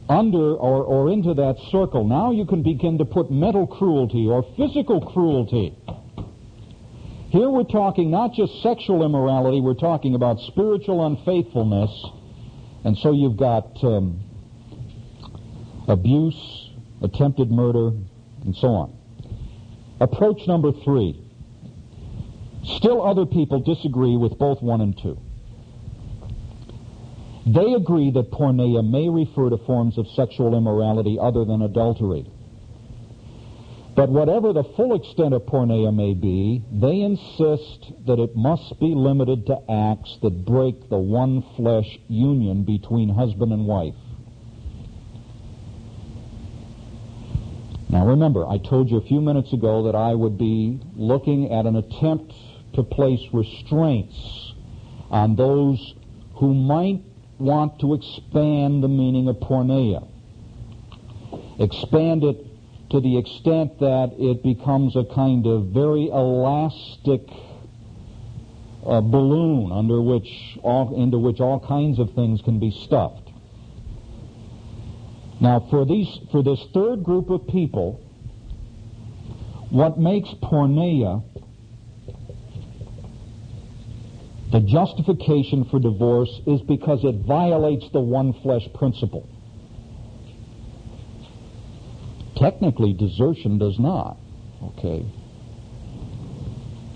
under or, or into that circle. Now you can begin to put mental cruelty or physical cruelty. Here we're talking not just sexual immorality, we're talking about spiritual unfaithfulness. And so you've got um, abuse, attempted murder, and so on. Approach number three. Still other people disagree with both one and two. They agree that porneia may refer to forms of sexual immorality other than adultery. But whatever the full extent of porneia may be, they insist that it must be limited to acts that break the one flesh union between husband and wife. Now remember, I told you a few minutes ago that I would be looking at an attempt to place restraints on those who might want to expand the meaning of porneia. Expand it to the extent that it becomes a kind of very elastic uh, balloon under which all, into which all kinds of things can be stuffed. Now, for these, for this third group of people, what makes porneia The justification for divorce is because it violates the one flesh principle. Technically, desertion does not. Okay.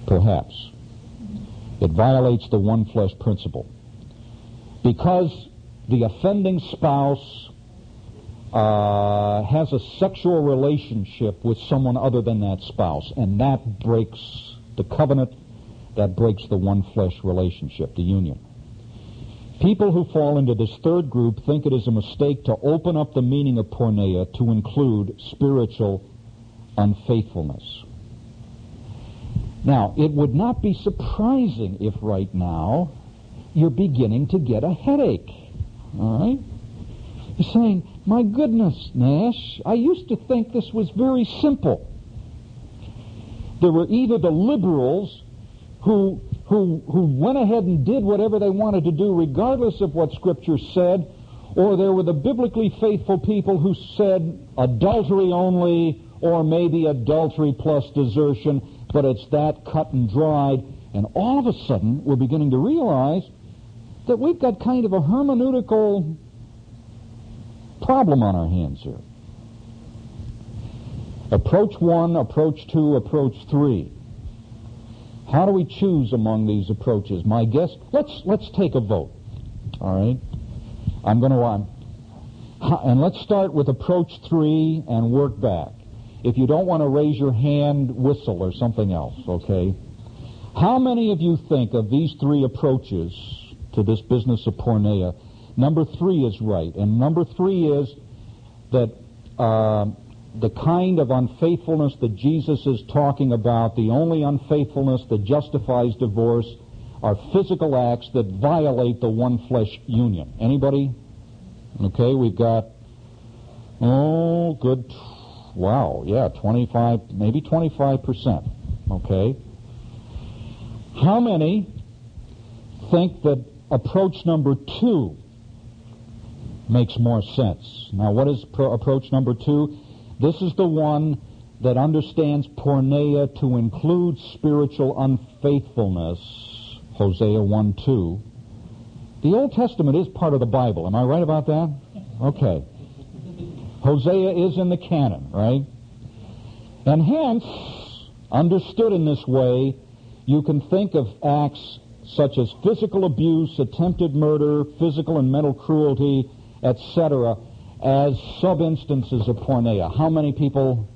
Perhaps. It violates the one flesh principle. Because the offending spouse uh, has a sexual relationship with someone other than that spouse, and that breaks the covenant, that breaks the one flesh relationship, the union. People who fall into this third group think it is a mistake to open up the meaning of porneia to include spiritual unfaithfulness. Now, it would not be surprising if right now you're beginning to get a headache. All right? You're saying, my goodness, Nash, I used to think this was very simple. There were either the liberals who, who, who went ahead and did whatever they wanted to do regardless of what Scripture said, or there were the biblically faithful people who said adultery only, or maybe adultery plus desertion, but it's that cut and dried. And all of a sudden, we're beginning to realize that we've got kind of a hermeneutical problem on our hands here. Approach one, approach two, approach three. How do we choose among these approaches? My guess, let's let's take a vote. All right, I'm going to um, and let's start with approach three and work back. If you don't want to raise your hand, whistle or something else. Okay. How many of you think of these three approaches to this business of porneia Number three is right. And number three is that uh, the kind of unfaithfulness that Jesus is talking about, the only unfaithfulness that justifies divorce, are physical acts that violate the one flesh union. Anybody? Okay, we've got, oh, good, wow, yeah, 25, maybe 25%. Okay? How many think that approach number two makes more sense. Now, what is pro- approach number two? This is the one that understands porneia to include spiritual unfaithfulness. Hosea 1 2. The Old Testament is part of the Bible. Am I right about that? Okay. Hosea is in the canon, right? And hence, understood in this way, you can think of acts such as physical abuse, attempted murder, physical and mental cruelty, etc., as sub-instances of porneia. How many people?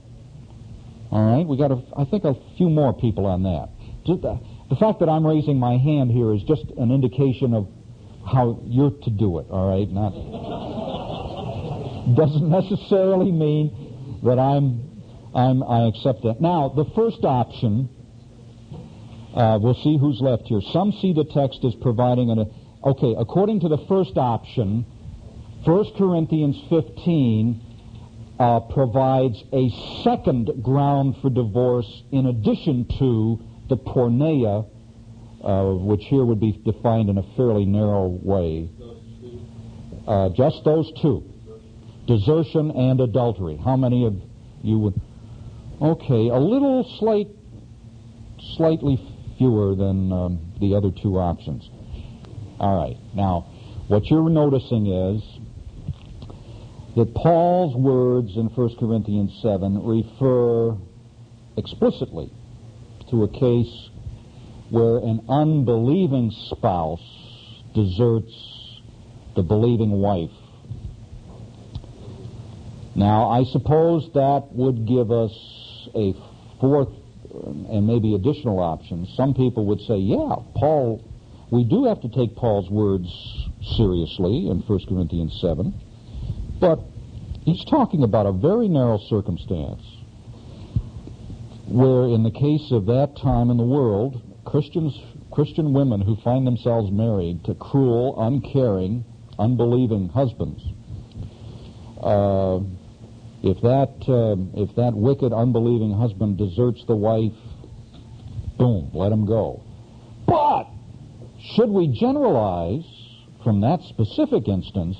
All right, we got, a, I think, a few more people on that. The, fact that I'm raising my hand here is just an indication of how you're to do it. All right, not doesn't necessarily mean that I'm, I'm I accept that. Now, the first option. Uh, we'll see who's left here. Some see the text as providing an. Okay, according to the first option, 1 Corinthians 15 uh, provides a second ground for divorce in addition to the porneia, uh, which here would be defined in a fairly narrow way. Uh, just those two desertion and adultery. How many of you would? Okay, a little slight, slightly fewer than um, the other two options. All right, now what you're noticing is that Paul's words in 1 Corinthians 7 refer explicitly to a case where an unbelieving spouse deserts the believing wife. Now, I suppose that would give us a fourth and maybe additional option. Some people would say, yeah, Paul, we do have to take Paul's words seriously in 1 Corinthians 7. But he's talking about a very narrow circumstance where, in the case of that time in the world, Christians, Christian women who find themselves married to cruel, uncaring, unbelieving husbands, uh, if that uh, if that wicked, unbelieving husband deserts the wife, boom, let him go. But should we generalize from that specific instance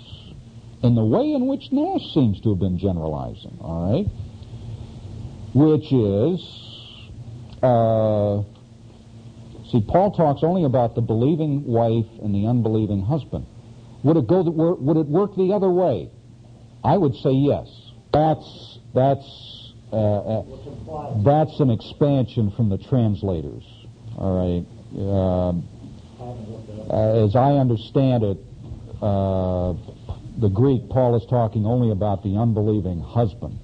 in the way in which Nash seems to have been generalizing, all right? Which is, uh, See, Paul talks only about the believing wife and the unbelieving husband. Would it go? The, would it work the other way? I would say yes. That's that's uh, uh, that's an expansion from the translators. All right. Uh, as I understand it, uh, the Greek, Paul is talking only about the unbelieving husband.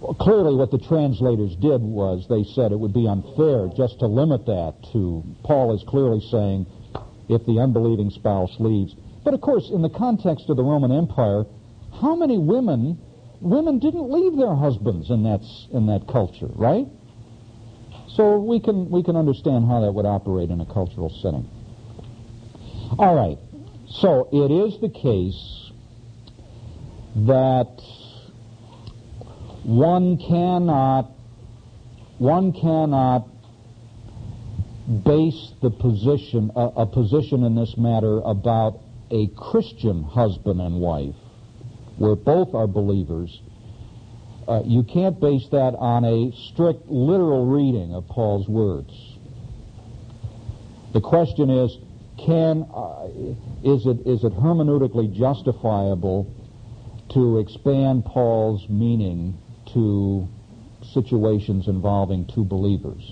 Well, clearly, what the translators did was they said it would be unfair just to limit that to. Paul is clearly saying if the unbelieving spouse leaves. But of course, in the context of the Roman Empire, how many women women didn't leave their husbands in that in that culture, right? So we can we can understand how that would operate in a cultural setting. All right. So it is the case that one cannot one cannot base the position a, a position in this matter about a Christian husband and wife where both are believers, uh, you can't base that on a strict literal reading of Paul's words. The question is, can uh, is it is it hermeneutically justifiable to expand Paul's meaning to situations involving two believers?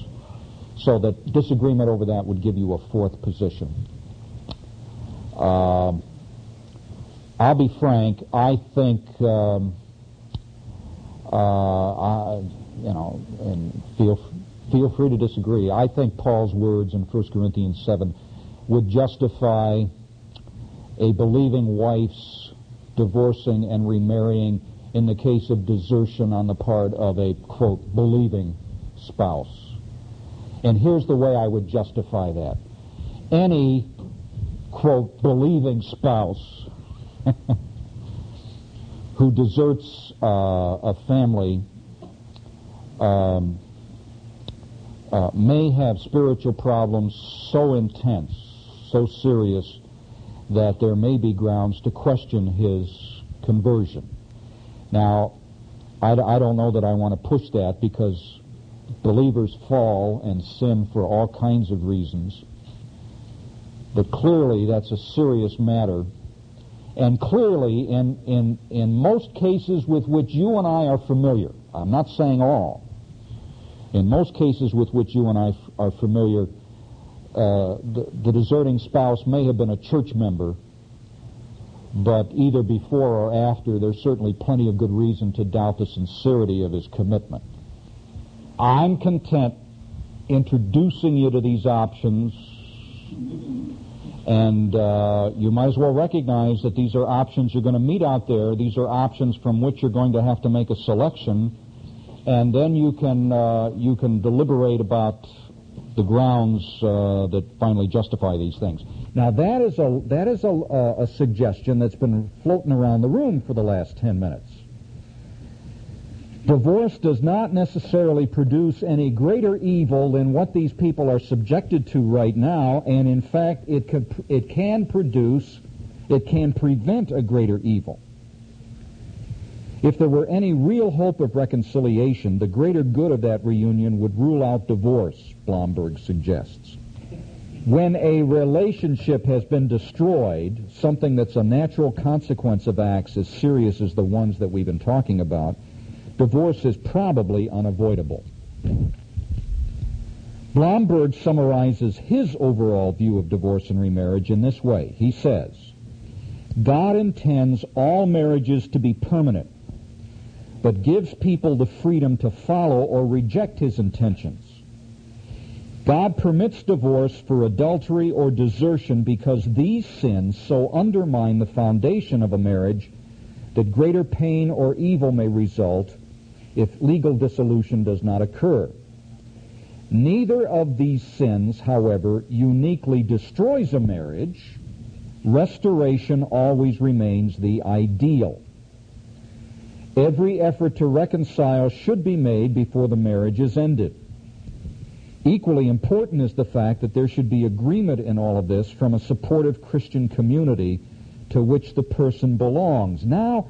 So that disagreement over that would give you a fourth position. Uh, I'll be frank. I think, um, uh, I, you know, and feel feel free to disagree. I think Paul's words in 1 Corinthians seven would justify a believing wife's divorcing and remarrying in the case of desertion on the part of a quote believing spouse. And here's the way I would justify that. Any quote believing spouse (laughs) who deserts uh, a family um, uh, may have spiritual problems so intense, so serious, that there may be grounds to question his conversion. Now, I, I don't know that I want to push that because believers fall and sin for all kinds of reasons. But clearly, that's a serious matter and clearly, in, in, in most cases with which you and I are familiar, I'm not saying all, in most cases with which you and I f- are familiar, uh, the, the deserting spouse may have been a church member, but either before or after, there's certainly plenty of good reason to doubt the sincerity of his commitment. I'm content introducing you to these options and uh, you might as well recognize that these are options you're going to meet out there. These are options from which you're going to have to make a selection, and then you can uh, you can deliberate about the grounds uh, that finally justify these things. Now that is a that is a, a suggestion that's been floating around the room for the last ten minutes. Divorce does not necessarily produce any greater evil than what these people are subjected to right now, and in fact, it, could, it can produce, it can prevent a greater evil. If there were any real hope of reconciliation, the greater good of that reunion would rule out divorce, Blomberg suggests. When a relationship has been destroyed, something that's a natural consequence of acts as serious as the ones that we've been talking about, divorce is probably unavoidable. Blomberg summarizes his overall view of divorce and remarriage in this way. He says, God intends all marriages to be permanent, but gives people the freedom to follow or reject his intentions. God permits divorce for adultery or desertion because these sins so undermine the foundation of a marriage that greater pain or evil may result if legal dissolution does not occur. Neither of these sins, however, uniquely destroys a marriage. Restoration always remains the ideal. Every effort to reconcile should be made before the marriage is ended. Equally important is the fact that there should be agreement in all of this from a supportive Christian community to which the person belongs. Now,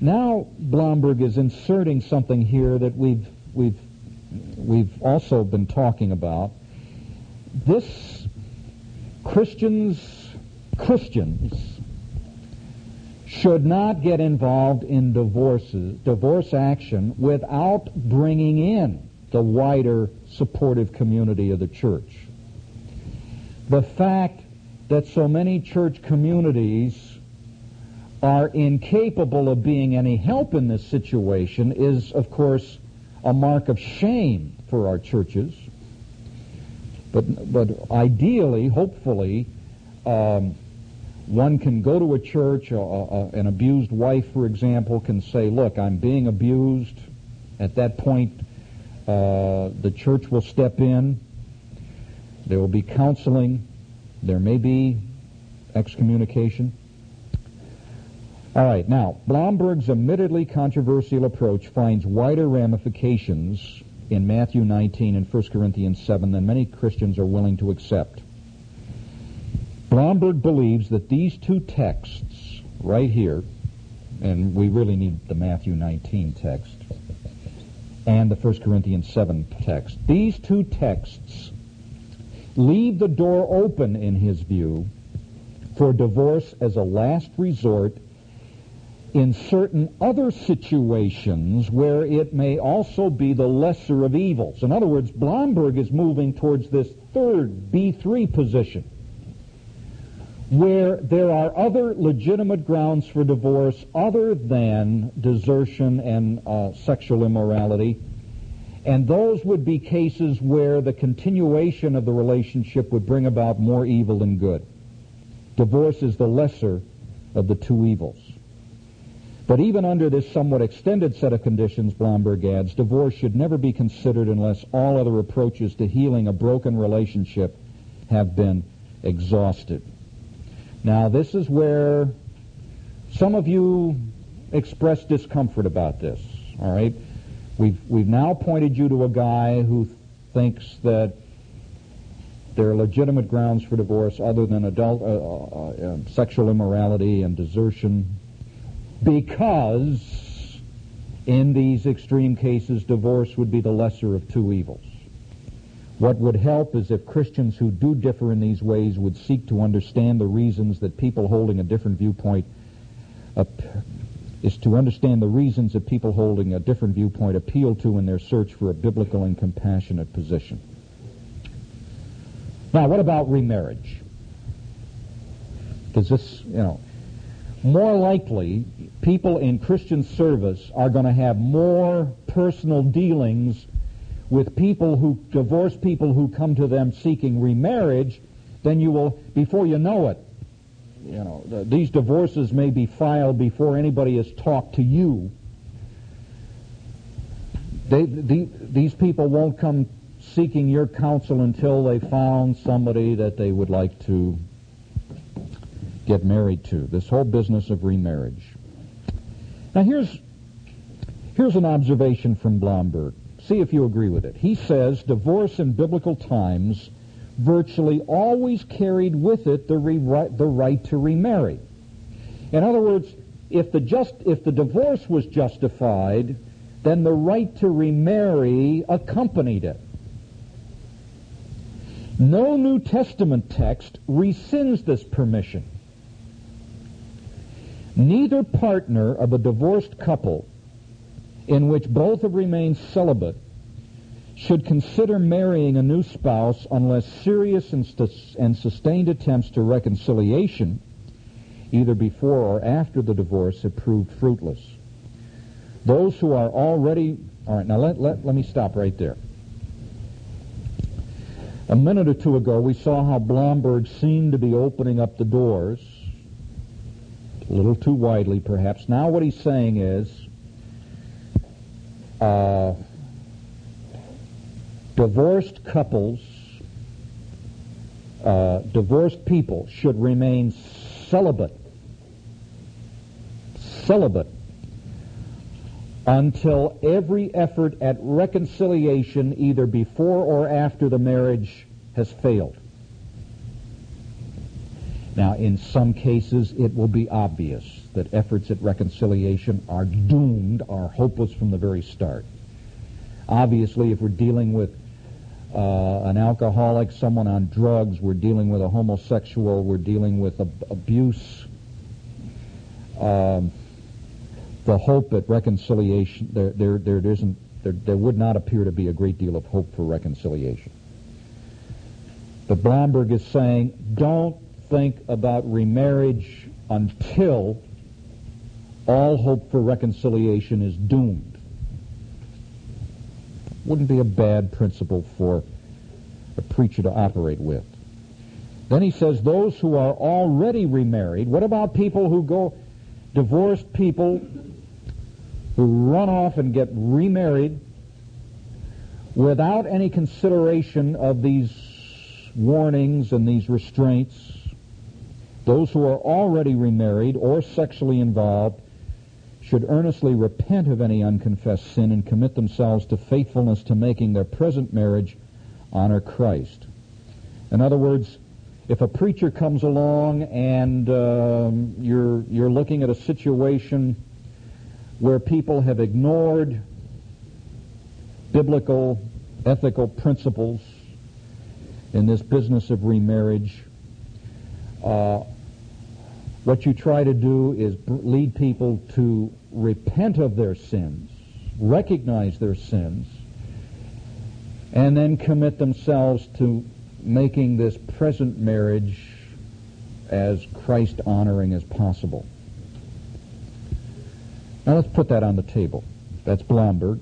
now Blomberg is inserting something here that we've we've we've also been talking about. this Christians, Christians should not get involved in divorces, divorce action without bringing in the wider supportive community of the church. The fact that so many church communities are incapable of being any help in this situation is, of course, a mark of shame for our churches. But, but ideally, hopefully, um, one can go to a church, an abused wife, for example, can say, look, I'm being abused. At that point, uh, the church will step in. There will be counseling. There may be excommunication. All right, now, Blomberg's admittedly controversial approach finds wider ramifications in Matthew 19 and 1 Corinthians 7 than many Christians are willing to accept. Blomberg believes that these two texts right here, and we really need the Matthew 19 text and the 1 Corinthians 7 text, these two texts leave the door open, in his view, for divorce as a last resort in certain other situations where it may also be the lesser of evils. In other words, Blomberg is moving towards this third B3 position where there are other legitimate grounds for divorce other than desertion and uh, sexual immorality. And those would be cases where the continuation of the relationship would bring about more evil than good. Divorce is the lesser of the two evils. But even under this somewhat extended set of conditions, Blomberg adds, divorce should never be considered unless all other approaches to healing a broken relationship have been exhausted. Now, this is where some of you express discomfort about this, all right? We've, we've now pointed you to a guy who thinks that there are legitimate grounds for divorce other than adult uh, uh, uh, sexual immorality and desertion because in these extreme cases, divorce would be the lesser of two evils. What would help is if Christians who do differ in these ways would seek to understand the reasons that people holding a different viewpoint is to understand the reasons that people holding a different viewpoint appeal to in their search for a biblical and compassionate position. Now, what about remarriage? Does this, you know, more likely people in Christian service are going to have more personal dealings with people who divorce people who come to them seeking remarriage then you will before you know it. You know, the, these divorces may be filed before anybody has talked to you. They, the, these people won't come seeking your counsel until they found somebody that they would like to get married to. This whole business of remarriage. Now here's, here's an observation from Blomberg. See if you agree with it. He says divorce in biblical times virtually always carried with it the, re- the right to remarry. In other words, if the, just, if the divorce was justified, then the right to remarry accompanied it. No New Testament text rescinds this permission. Neither partner of a divorced couple in which both have remained celibate should consider marrying a new spouse unless serious and, st- and, sustained attempts to reconciliation, either before or after the divorce, have proved fruitless. Those who are already. All right, now let, let, let me stop right there. A minute or two ago, we saw how Blomberg seemed to be opening up the doors a little too widely, perhaps. Now, what he's saying is uh, divorced couples, uh, divorced people should remain celibate. Celibate until every effort at reconciliation, either before or after the marriage, has failed. Now, in some cases, it will be obvious that efforts at reconciliation are doomed, are hopeless from the very start. Obviously, if we're dealing with uh, an alcoholic, someone on drugs. We're dealing with a homosexual. We're dealing with ab- abuse. Um, the hope at reconciliation, there, there, there isn't, there, there would not appear to be a great deal of hope for reconciliation. But Blomberg is saying, don't think about remarriage until all hope for reconciliation is doomed. Wouldn't be a bad principle for a preacher to operate with. Then he says those who are already remarried, what about people who go, divorced people who run off and get remarried without any consideration of these warnings and these restraints? Those who are already remarried or sexually involved should earnestly repent of any unconfessed sin and commit themselves to faithfulness to making their present marriage honor Christ. In other words, if a preacher comes along and um, you're you're looking at a situation where people have ignored biblical ethical principles in this business of remarriage, uh, what you try to do is lead people to repent of their sins, recognize their sins, and then commit themselves to making this present marriage as Christ honoring as possible. Now let's put that on the table. That's Blomberg.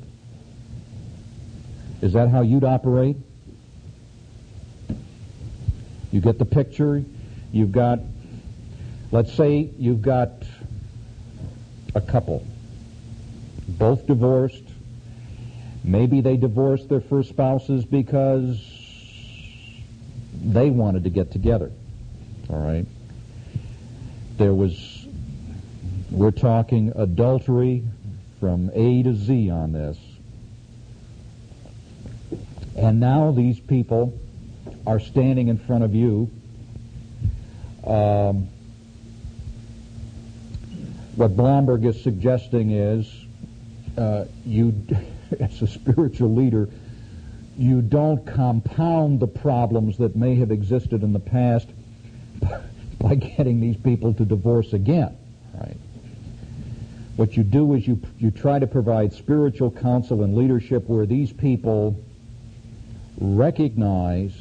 Is that how you'd operate? You get the picture. You've got, let's say you've got a couple, both divorced. Maybe they divorced their first spouses because they wanted to get together. All right. There was, we're talking adultery from A to Z on this. And now these people are standing in front of you. Um, what Blomberg is suggesting is uh, you, (laughs) as a spiritual leader, you don't compound the problems that may have existed in the past (laughs) by getting these people to divorce again, right? What you do is you you try to provide spiritual counsel and leadership where these people recognize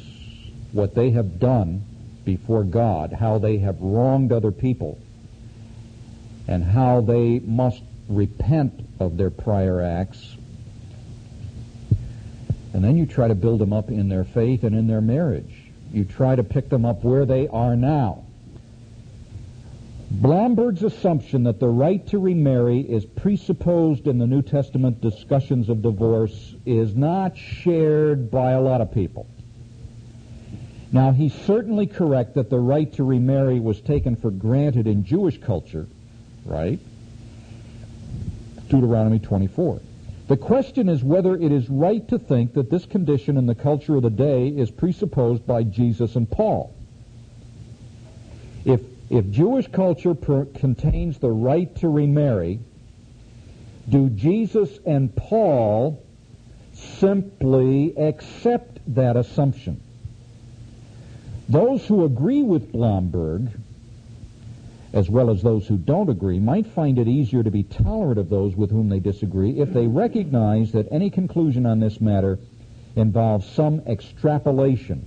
what they have done before God, how they have wronged other people, and how they must repent of their prior acts. And then you try to build them up in their faith and in their marriage. You try to pick them up where they are now. Blomberg's assumption that the right to remarry is presupposed in the New Testament discussions of divorce is not shared by a lot of people. Now, he's certainly correct that the right to remarry was taken for granted in Jewish culture, right? Deuteronomy 24. The question is whether it is right to think that this condition in the culture of the day is presupposed by Jesus and Paul. If if Jewish culture per- contains the right to remarry, do Jesus and Paul simply accept that assumption? Those who agree with Blomberg, as well as those who don't agree, might find it easier to be tolerant of those with whom they disagree if they recognize that any conclusion on this matter involves some extrapolation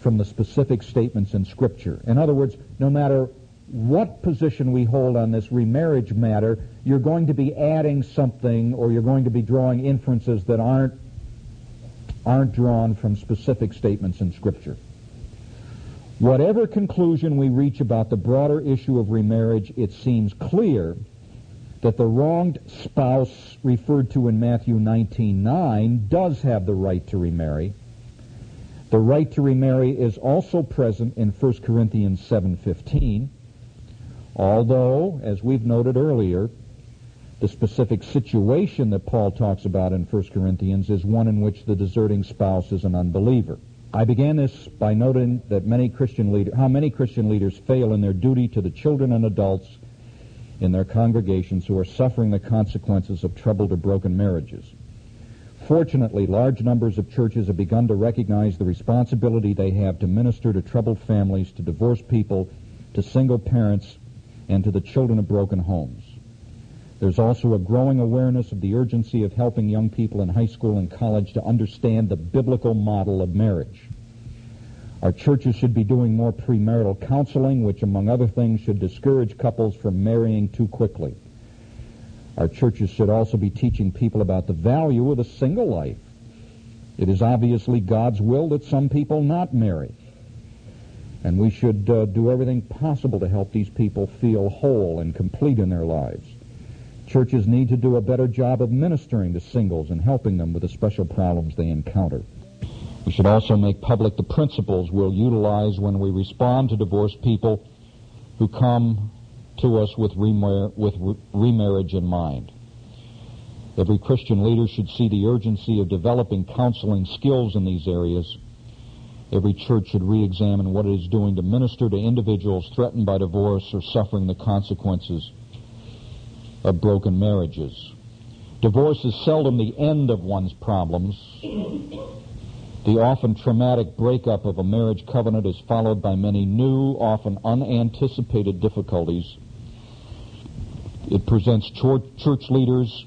from the specific statements in Scripture. In other words, no matter what position we hold on this remarriage matter, you're going to be adding something or you're going to be drawing inferences that aren't aren't drawn from specific statements in Scripture. Whatever conclusion we reach about the broader issue of remarriage, it seems clear that the wronged spouse referred to in Matthew 19:9 does have the right to remarry the right to remarry is also present in 1 Corinthians 7:15, although as we've noted earlier, the specific situation that Paul talks about in 1 Corinthians is one in which the deserting spouse is an unbeliever. I began this by noting that many Christian leaders, how many Christian leaders fail in their duty to the children and adults in their congregations who are suffering the consequences of troubled or broken marriages. Fortunately, large numbers of churches have begun to recognize the responsibility they have to minister to troubled families, to divorced people, to single parents, and to the children of broken homes. There's also a growing awareness of the urgency of helping young people in high school and college to understand the biblical model of marriage. Our churches should be doing more premarital counseling, which, among other things, should discourage couples from marrying too quickly. Our churches should also be teaching people about the value of a single life. It is obviously God's will that some people not marry. And we should uh, do everything possible to help these people feel whole and complete in their lives. Churches need to do a better job of ministering to singles and helping them with the special problems they encounter. We should also make public the principles we'll utilize when we respond to divorced people who come to us with, remar- with re- remarriage in mind. Every Christian leader should see the urgency of developing counseling skills in these areas. Every church should re-examine what it is doing to minister to individuals threatened by divorce or suffering the consequences of broken marriages. Divorce is seldom the end of one's problems. The often traumatic breakup of a marriage covenant is followed by many new, often unanticipated difficulties it presents church leaders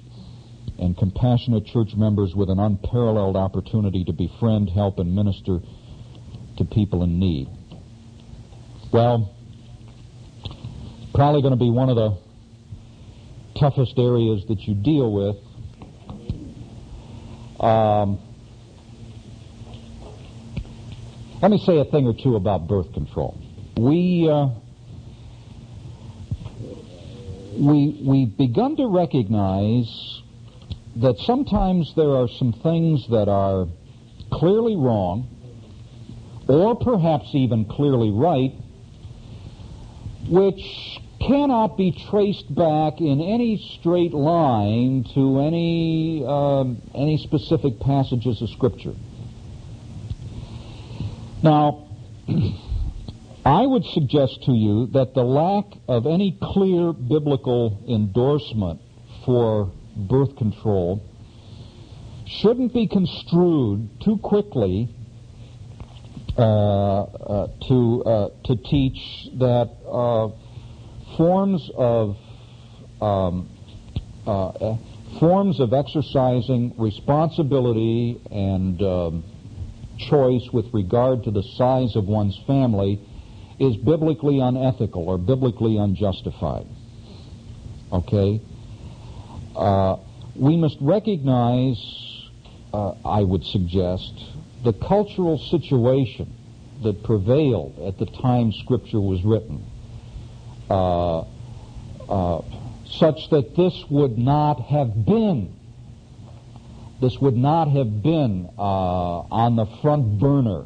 and compassionate church members with an unparalleled opportunity to befriend, help, and minister to people in need. Well, probably going to be one of the toughest areas that you deal with. Um, let me say a thing or two about birth control. We uh, we, we've begun to recognize that sometimes there are some things that are clearly wrong, or perhaps even clearly right, which cannot be traced back in any straight line to any uh, any specific passages of Scripture. Now. (clears throat) I would suggest to you that the lack of any clear biblical endorsement for birth control shouldn't be construed too quickly uh, uh, to uh, to teach that uh, forms of um, uh, forms of exercising responsibility and um, choice with regard to the size of one's family is biblically unethical or biblically unjustified. Okay? Uh, we must recognize, uh, I would suggest, the cultural situation that prevailed at the time Scripture was written, uh, uh such that this would not have been, this would not have been uh, on the front burner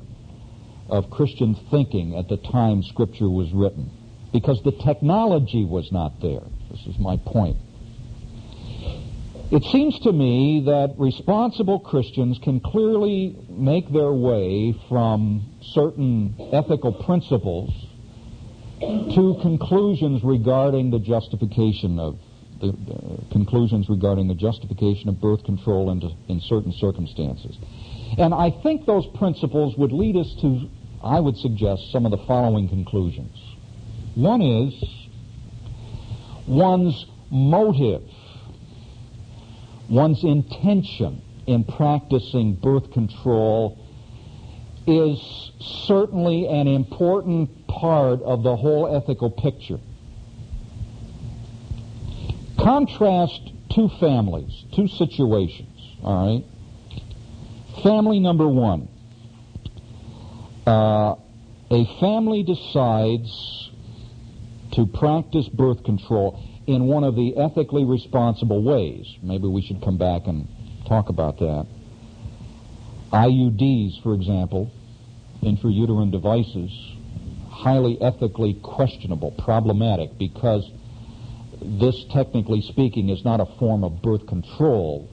of Christian thinking at the time Scripture was written because the technology was not there. This is my point. It seems to me that responsible Christians can clearly make their way from certain ethical principles to conclusions regarding the justification of the, conclusions regarding the justification of birth control in, in certain circumstances. And I think those principles would lead us to, I would suggest, some of the following conclusions. One is one's motive, one's intention in practicing birth control is certainly an important part of the whole ethical picture. Contrast two families, two situations, all right? Family number one. Uh, a family decides to practice birth control in one of the ethically responsible ways. Maybe we should come back and talk about that. IUDs, for example, intrauterine devices, highly ethically questionable, problematic, because this, technically speaking, is not a form of birth control.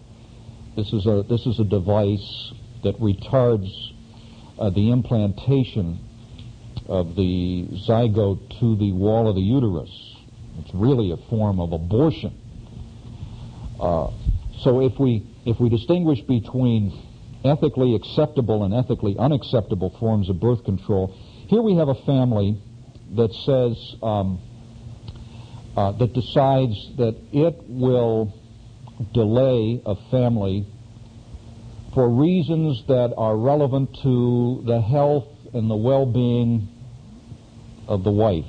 This is a this is a device that retards uh, the implantation of the zygote to the wall of the uterus. It's really a form of abortion. Uh, so if we if we distinguish between ethically acceptable and ethically unacceptable forms of birth control, here we have a family that says, um, uh, that decides that it will delay a family for reasons that are relevant to the health and the well-being of the wife.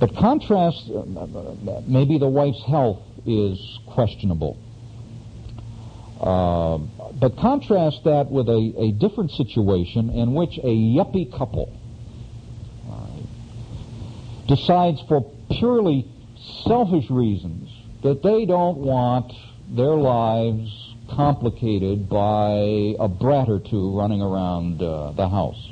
But contrast, uh, maybe the wife's health is questionable. Uh, but contrast that with a, a, different situation in which a yuppie couple uh, decides for purely selfish reasons that they don't want their lives complicated by a brat or two running around uh, the house.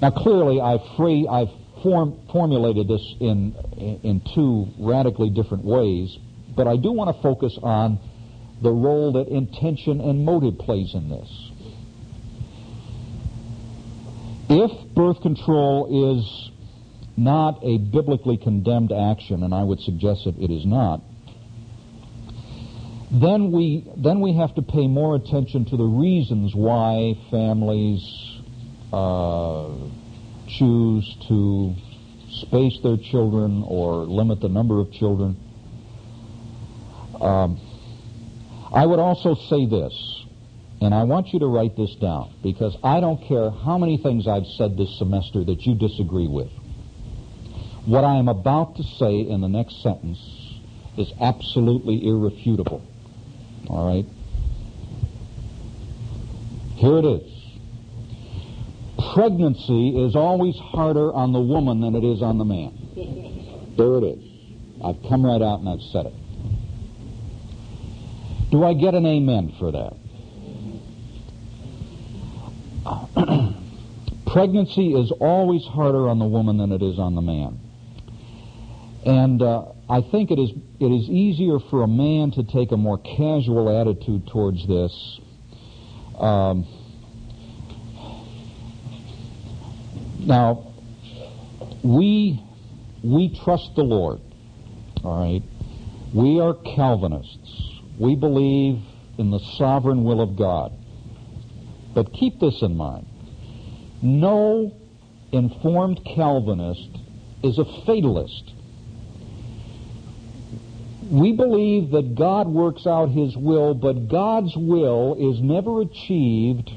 Now, clearly, I've free, I've form, formulated this in, in two radically different ways, but I do want to focus on the role that intention and motive plays in this. If birth control is not a biblically condemned action, and I would suggest that it is not, then we then we have to pay more attention to the reasons why families uh, choose to space their children or limit the number of children. Um, I would also say this, and I want you to write this down because I don't care how many things I've said this semester that you disagree with. What I am about to say in the next sentence is absolutely irrefutable. All right? Here it is. Pregnancy is always harder on the woman than it is on the man. There it is. I've come right out and I've said it. Do I get an amen for that? (clears throat) Pregnancy is always harder on the woman than it is on the man. And uh, I think it is it is easier for a man to take a more casual attitude towards this. Um, now, we we trust the Lord. All right, we are Calvinists. We believe in the sovereign will of God. But keep this in mind: no informed Calvinist is a fatalist we believe that God works out His will, but God's will is never achieved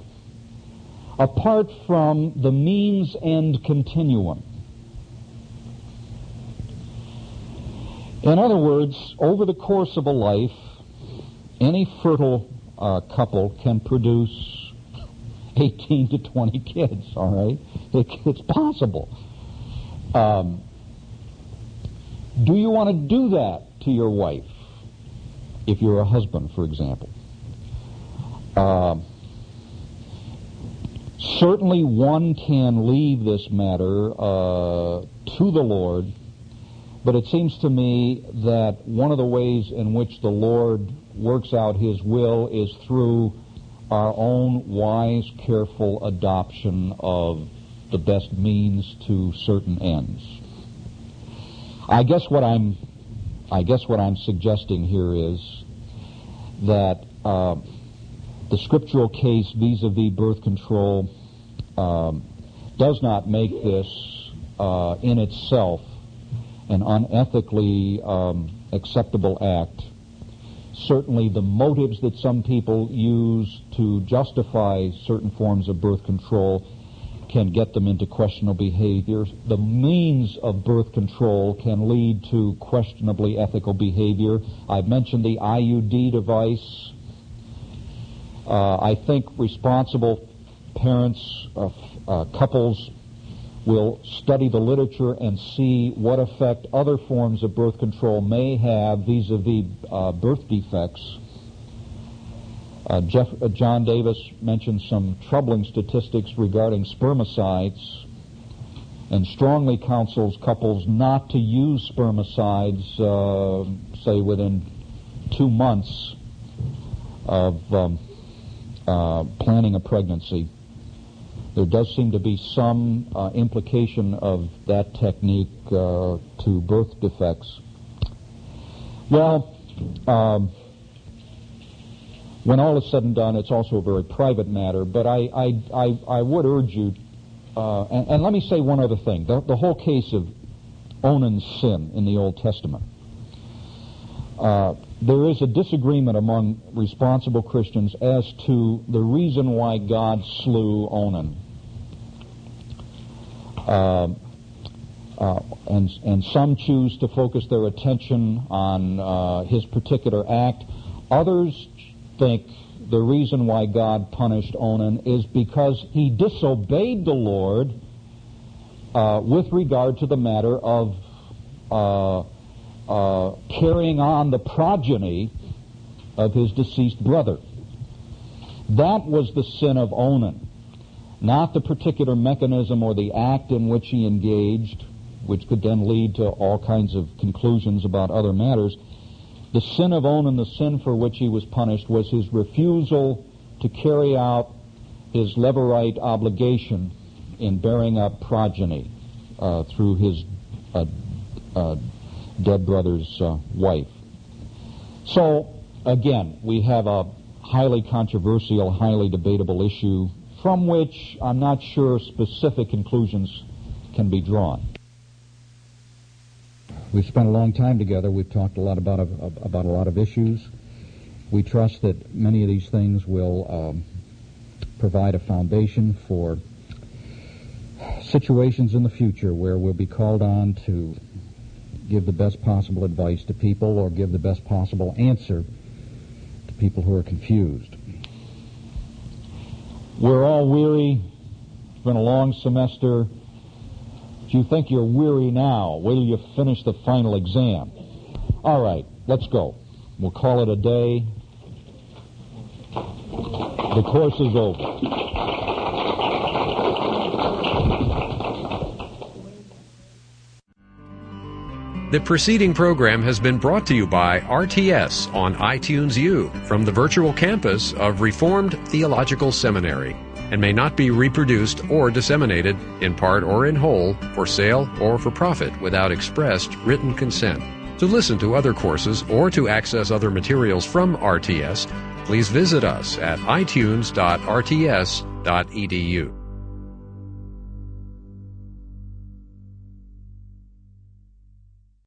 apart from the means end continuum. In other words, over the course of a life, any fertile uh, couple can produce 18 to 20 kids, all right? It, it's possible. Um, do you want to do that to your wife, if you're a husband, for example. Uh, certainly one can leave this matter uh, to the Lord, but it seems to me that one of the ways in which the Lord works out His will is through our own wise, careful adoption of the best means to certain ends. I guess what I'm I guess what I'm suggesting here is that uh, the scriptural case vis-a-vis birth control um, does not make this uh, in itself an unethically um, acceptable act. Certainly, the motives that some people use to justify certain forms of birth control can get them into questionable behavior. The means of birth control can lead to questionably ethical behavior. I've mentioned the IUD device. Uh, I think responsible parents, uh, uh, couples, will study the literature and see what effect other forms of birth control may have vis-a-vis uh, birth defects uh, Jeff, uh, John Davis mentioned some troubling statistics regarding spermicides and strongly counsels couples not to use spermicides, uh, say, within two months of um, uh, planning a pregnancy. There does seem to be some uh, implication of that technique uh, to birth defects. Well, um, when all is said and done, it's also a very private matter, but I, I, I, I would urge you, uh, and, and, let me say one other thing. The, the whole case of Onan's sin in the Old Testament. Uh, there is a disagreement among responsible Christians as to the reason why God slew Onan. Uh, uh, and, and some choose to focus their attention on uh, his particular act. Others think the reason why God punished Onan is because he disobeyed the Lord uh, with regard to the matter of uh, carrying on the progeny of his deceased brother. That was the sin of Onan, not the particular mechanism or the act in which he engaged, which could then lead to all kinds of conclusions about other matters. The sin of Onan, the sin for which he was punished, was his refusal to carry out his levirate obligation in bearing up progeny uh, through his uh, uh, dead brother's uh, wife. So, again, we have a highly controversial, highly debatable issue from which I'm not sure specific conclusions can be drawn. We've spent a long time together. We've talked a lot about a, about a lot of issues. We trust that many of these things will um, provide a foundation for situations in the future where we'll be called on to give the best possible advice to people or give the best possible answer to people who are confused. We're all weary. It's been a long semester. If you think you're weary now, wait till you finish the final exam. All right, let's go. We'll call it a day. The course is over. The preceding program has been brought to you by RTS on iTunes U from the virtual campus of Reformed Theological Seminary and may not be reproduced or disseminated in part or in whole for sale or for profit without expressed written consent. To listen to other courses or to access other materials from RTS, please visit us at itunes.rts.edu.